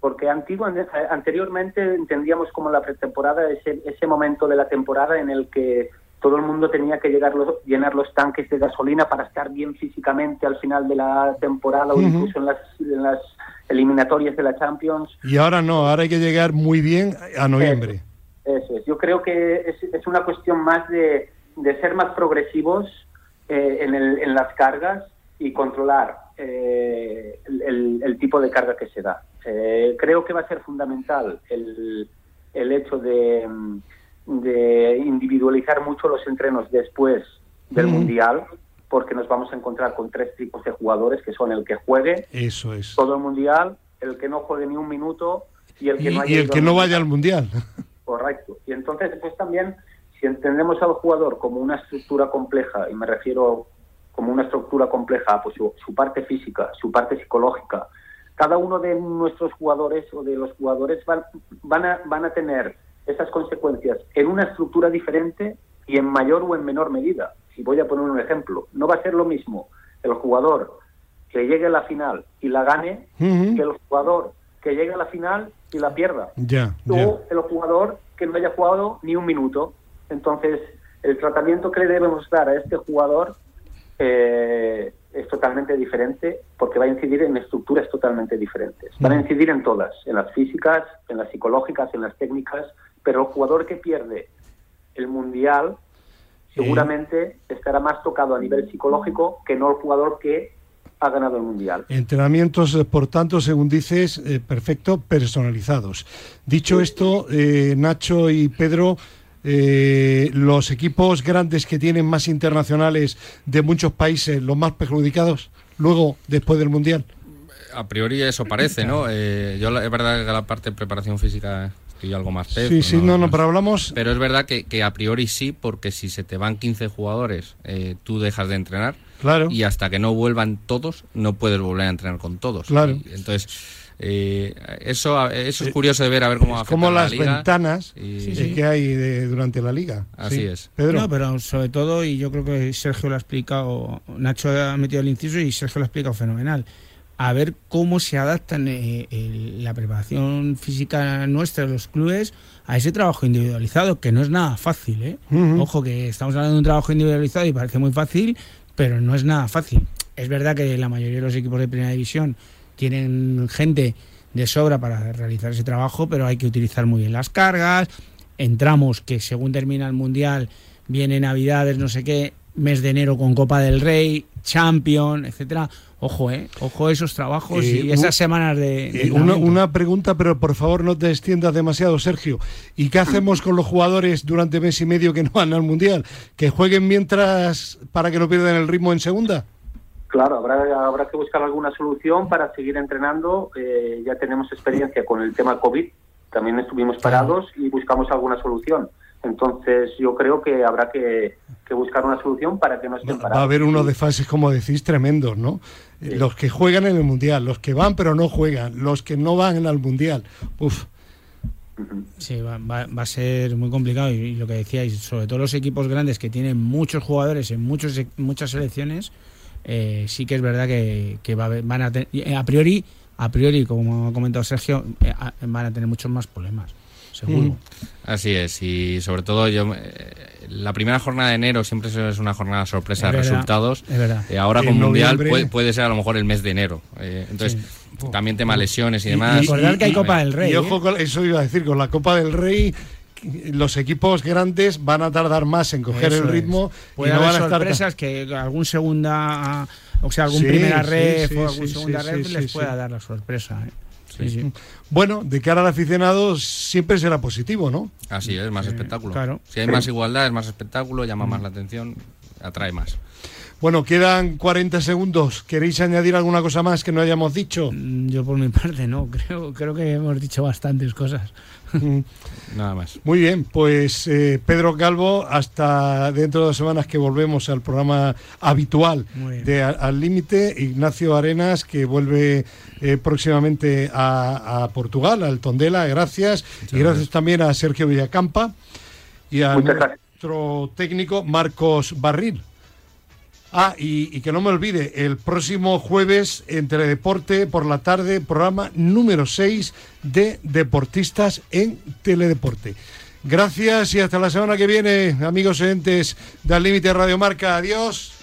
porque antiguo, anteriormente entendíamos como la pretemporada ese, ese momento de la temporada en el que todo el mundo tenía que llegar los, llenar los tanques de gasolina para estar bien físicamente al final de la temporada o Ujú. incluso en las, en las eliminatorias de la Champions. Y ahora no, ahora hay que llegar muy bien a noviembre. Eso es. Yo creo que es, es una cuestión más de, de ser más progresivos eh, en, el, en las cargas y controlar eh, el, el- el tipo de carga que se da. Eh, creo que va a ser fundamental el, el hecho de, de individualizar mucho los entrenos después del. Mundial, porque nos vamos a encontrar con tres tipos de jugadores, que son el que juegue Eso es. todo el Mundial, el que no juegue ni un minuto y el que Y, no, y el que vaya al mundial. Correcto. Y entonces, pues también, si entendemos al jugador como una estructura compleja, y me refiero como una estructura compleja, pues su, su parte física, su parte psicológica, cada uno de nuestros jugadores o de los jugadores van, van, a, van a tener esas consecuencias en una estructura diferente y en mayor o en menor medida. Y voy a poner un ejemplo. No va a ser lo mismo el jugador que llegue a la final y la gane que el jugador que llegue a la final y la pierda Ya, ya. o el jugador que no haya jugado ni un minuto. Entonces, el tratamiento que le debemos dar a este jugador eh, es totalmente diferente porque va a incidir en estructuras totalmente diferentes. Van a incidir en todas, en las físicas, en las psicológicas, en las técnicas, pero el jugador que pierde el mundial seguramente estará más tocado a nivel psicológico que no el jugador que ha ganado el mundial. Entrenamientos, eh, por tanto, según dices, eh, perfecto, personalizados. Dicho esto, eh, Nacho y Pedro, eh, los equipos grandes que tienen más internacionales de muchos países, los más perjudicados, luego, después del Mundial. A priori eso parece, ¿no? Eh, yo la- es verdad que la parte de preparación física estoy algo más pez, Sí, sí, no, no, pero hablamos... Pero es verdad que, que a priori sí, porque si se te van 15 jugadores, eh, tú dejas de entrenar. Claro. Y hasta que no vuelvan todos, no puedes volver a entrenar con todos. Claro. Y entonces, eh, eso, eso es curioso de ver, a ver cómo Es afecta como la las liga. ventanas Y- eh, que hay de- durante la liga. Así Sí. es. Pedro. No, pero sobre todo, y yo creo que Sergio lo ha explicado, Nacho ha metido el inciso y Sergio lo ha explicado fenomenal. A ver cómo se adaptan eh, el- la preparación física nuestra, los clubes, a ese trabajo individualizado, que no es nada fácil. ¿eh? Ojo, que estamos hablando de un trabajo individualizado y parece muy fácil, pero no es nada fácil. Es verdad que la mayoría de los equipos de primera división tienen gente de sobra para realizar ese trabajo, pero hay que utilizar muy bien las cargas. Entramos que según termina el Mundial, viene Navidades, no sé qué, mes de enero con Copa del Rey, Champion, etcétera. Ojo, eh, ojo esos trabajos Eh, y un- esas semanas de, de Eh, una, una pregunta, pero por favor no te extiendas demasiado, Sergio. ¿Y qué hacemos con los jugadores durante mes y medio que no van al Mundial? ¿Que jueguen mientras para que no pierdan el ritmo en segunda? Claro, habrá, habrá que buscar alguna solución para seguir entrenando. Eh, ya tenemos experiencia con el tema COVID, también estuvimos parados y buscamos alguna solución. Entonces yo creo que habrá que, que buscar una solución para que no estén Va parados. a haber unos desfases, como decís, tremendos, ¿no? Eh, Sí. Los que juegan en el Mundial, los que van pero no juegan, los que no van al Mundial. Uf, Sí, va, va, va, a ser muy complicado y, y, lo que decíais, sobre todo los equipos grandes que tienen muchos jugadores en muchos, muchas selecciones, eh, sí que es verdad que, que va, van a tener, a priori, a priori, como ha comentado Sergio, eh, van a tener muchos más problemas, seguro. Mm. Así es, y sobre todo yo eh, la primera jornada de enero siempre es una jornada sorpresa es de resultados. Es verdad. Eh, ahora En con Mundial puede, puede ser a lo mejor el mes de enero. Eh, entonces, Sí. también tema lesiones y Y- demás. Recordar que hay Copa del Rey. Y ¿eh? ojo, con- eso iba a decir, con la Copa del Rey, los equipos grandes van a tardar más en coger Eso el es. ritmo y Puede no haber van a estar. sorpresas que algún segunda, o sea, algún Sí, primera sí, red sí, o algún sí, segunda sí, red sí, les sí, pueda sí. dar la sorpresa. ¿eh? Sí, sí. Bueno, de cara al aficionado siempre será positivo, ¿no? Así es, más espectáculo. claro. Si hay más igualdad, es más espectáculo, llama más la atención, atrae más. Bueno, quedan 40 segundos. ¿Queréis añadir alguna cosa más que no hayamos dicho? Mm, Yo por mi parte no, creo, creo que hemos dicho bastantes cosas. Mm, Nada más. Muy bien, pues eh, Pedro Calvo, hasta dentro de dos semanas que volvemos al programa habitual de A- Al Límite, Ignacio Arenas, que vuelve eh, próximamente a, a Portugal, al Tondela, gracias. y gracias gracias. también a Sergio Villacampa y a nuestro técnico Marcos Barril. Ah, y, que no me olvide, el próximo jueves en Teledeporte por la tarde, programa número 6 de Deportistas en Teledeporte. Gracias y hasta la semana que viene, amigos oyentes del Límite Radio Marca. Adiós.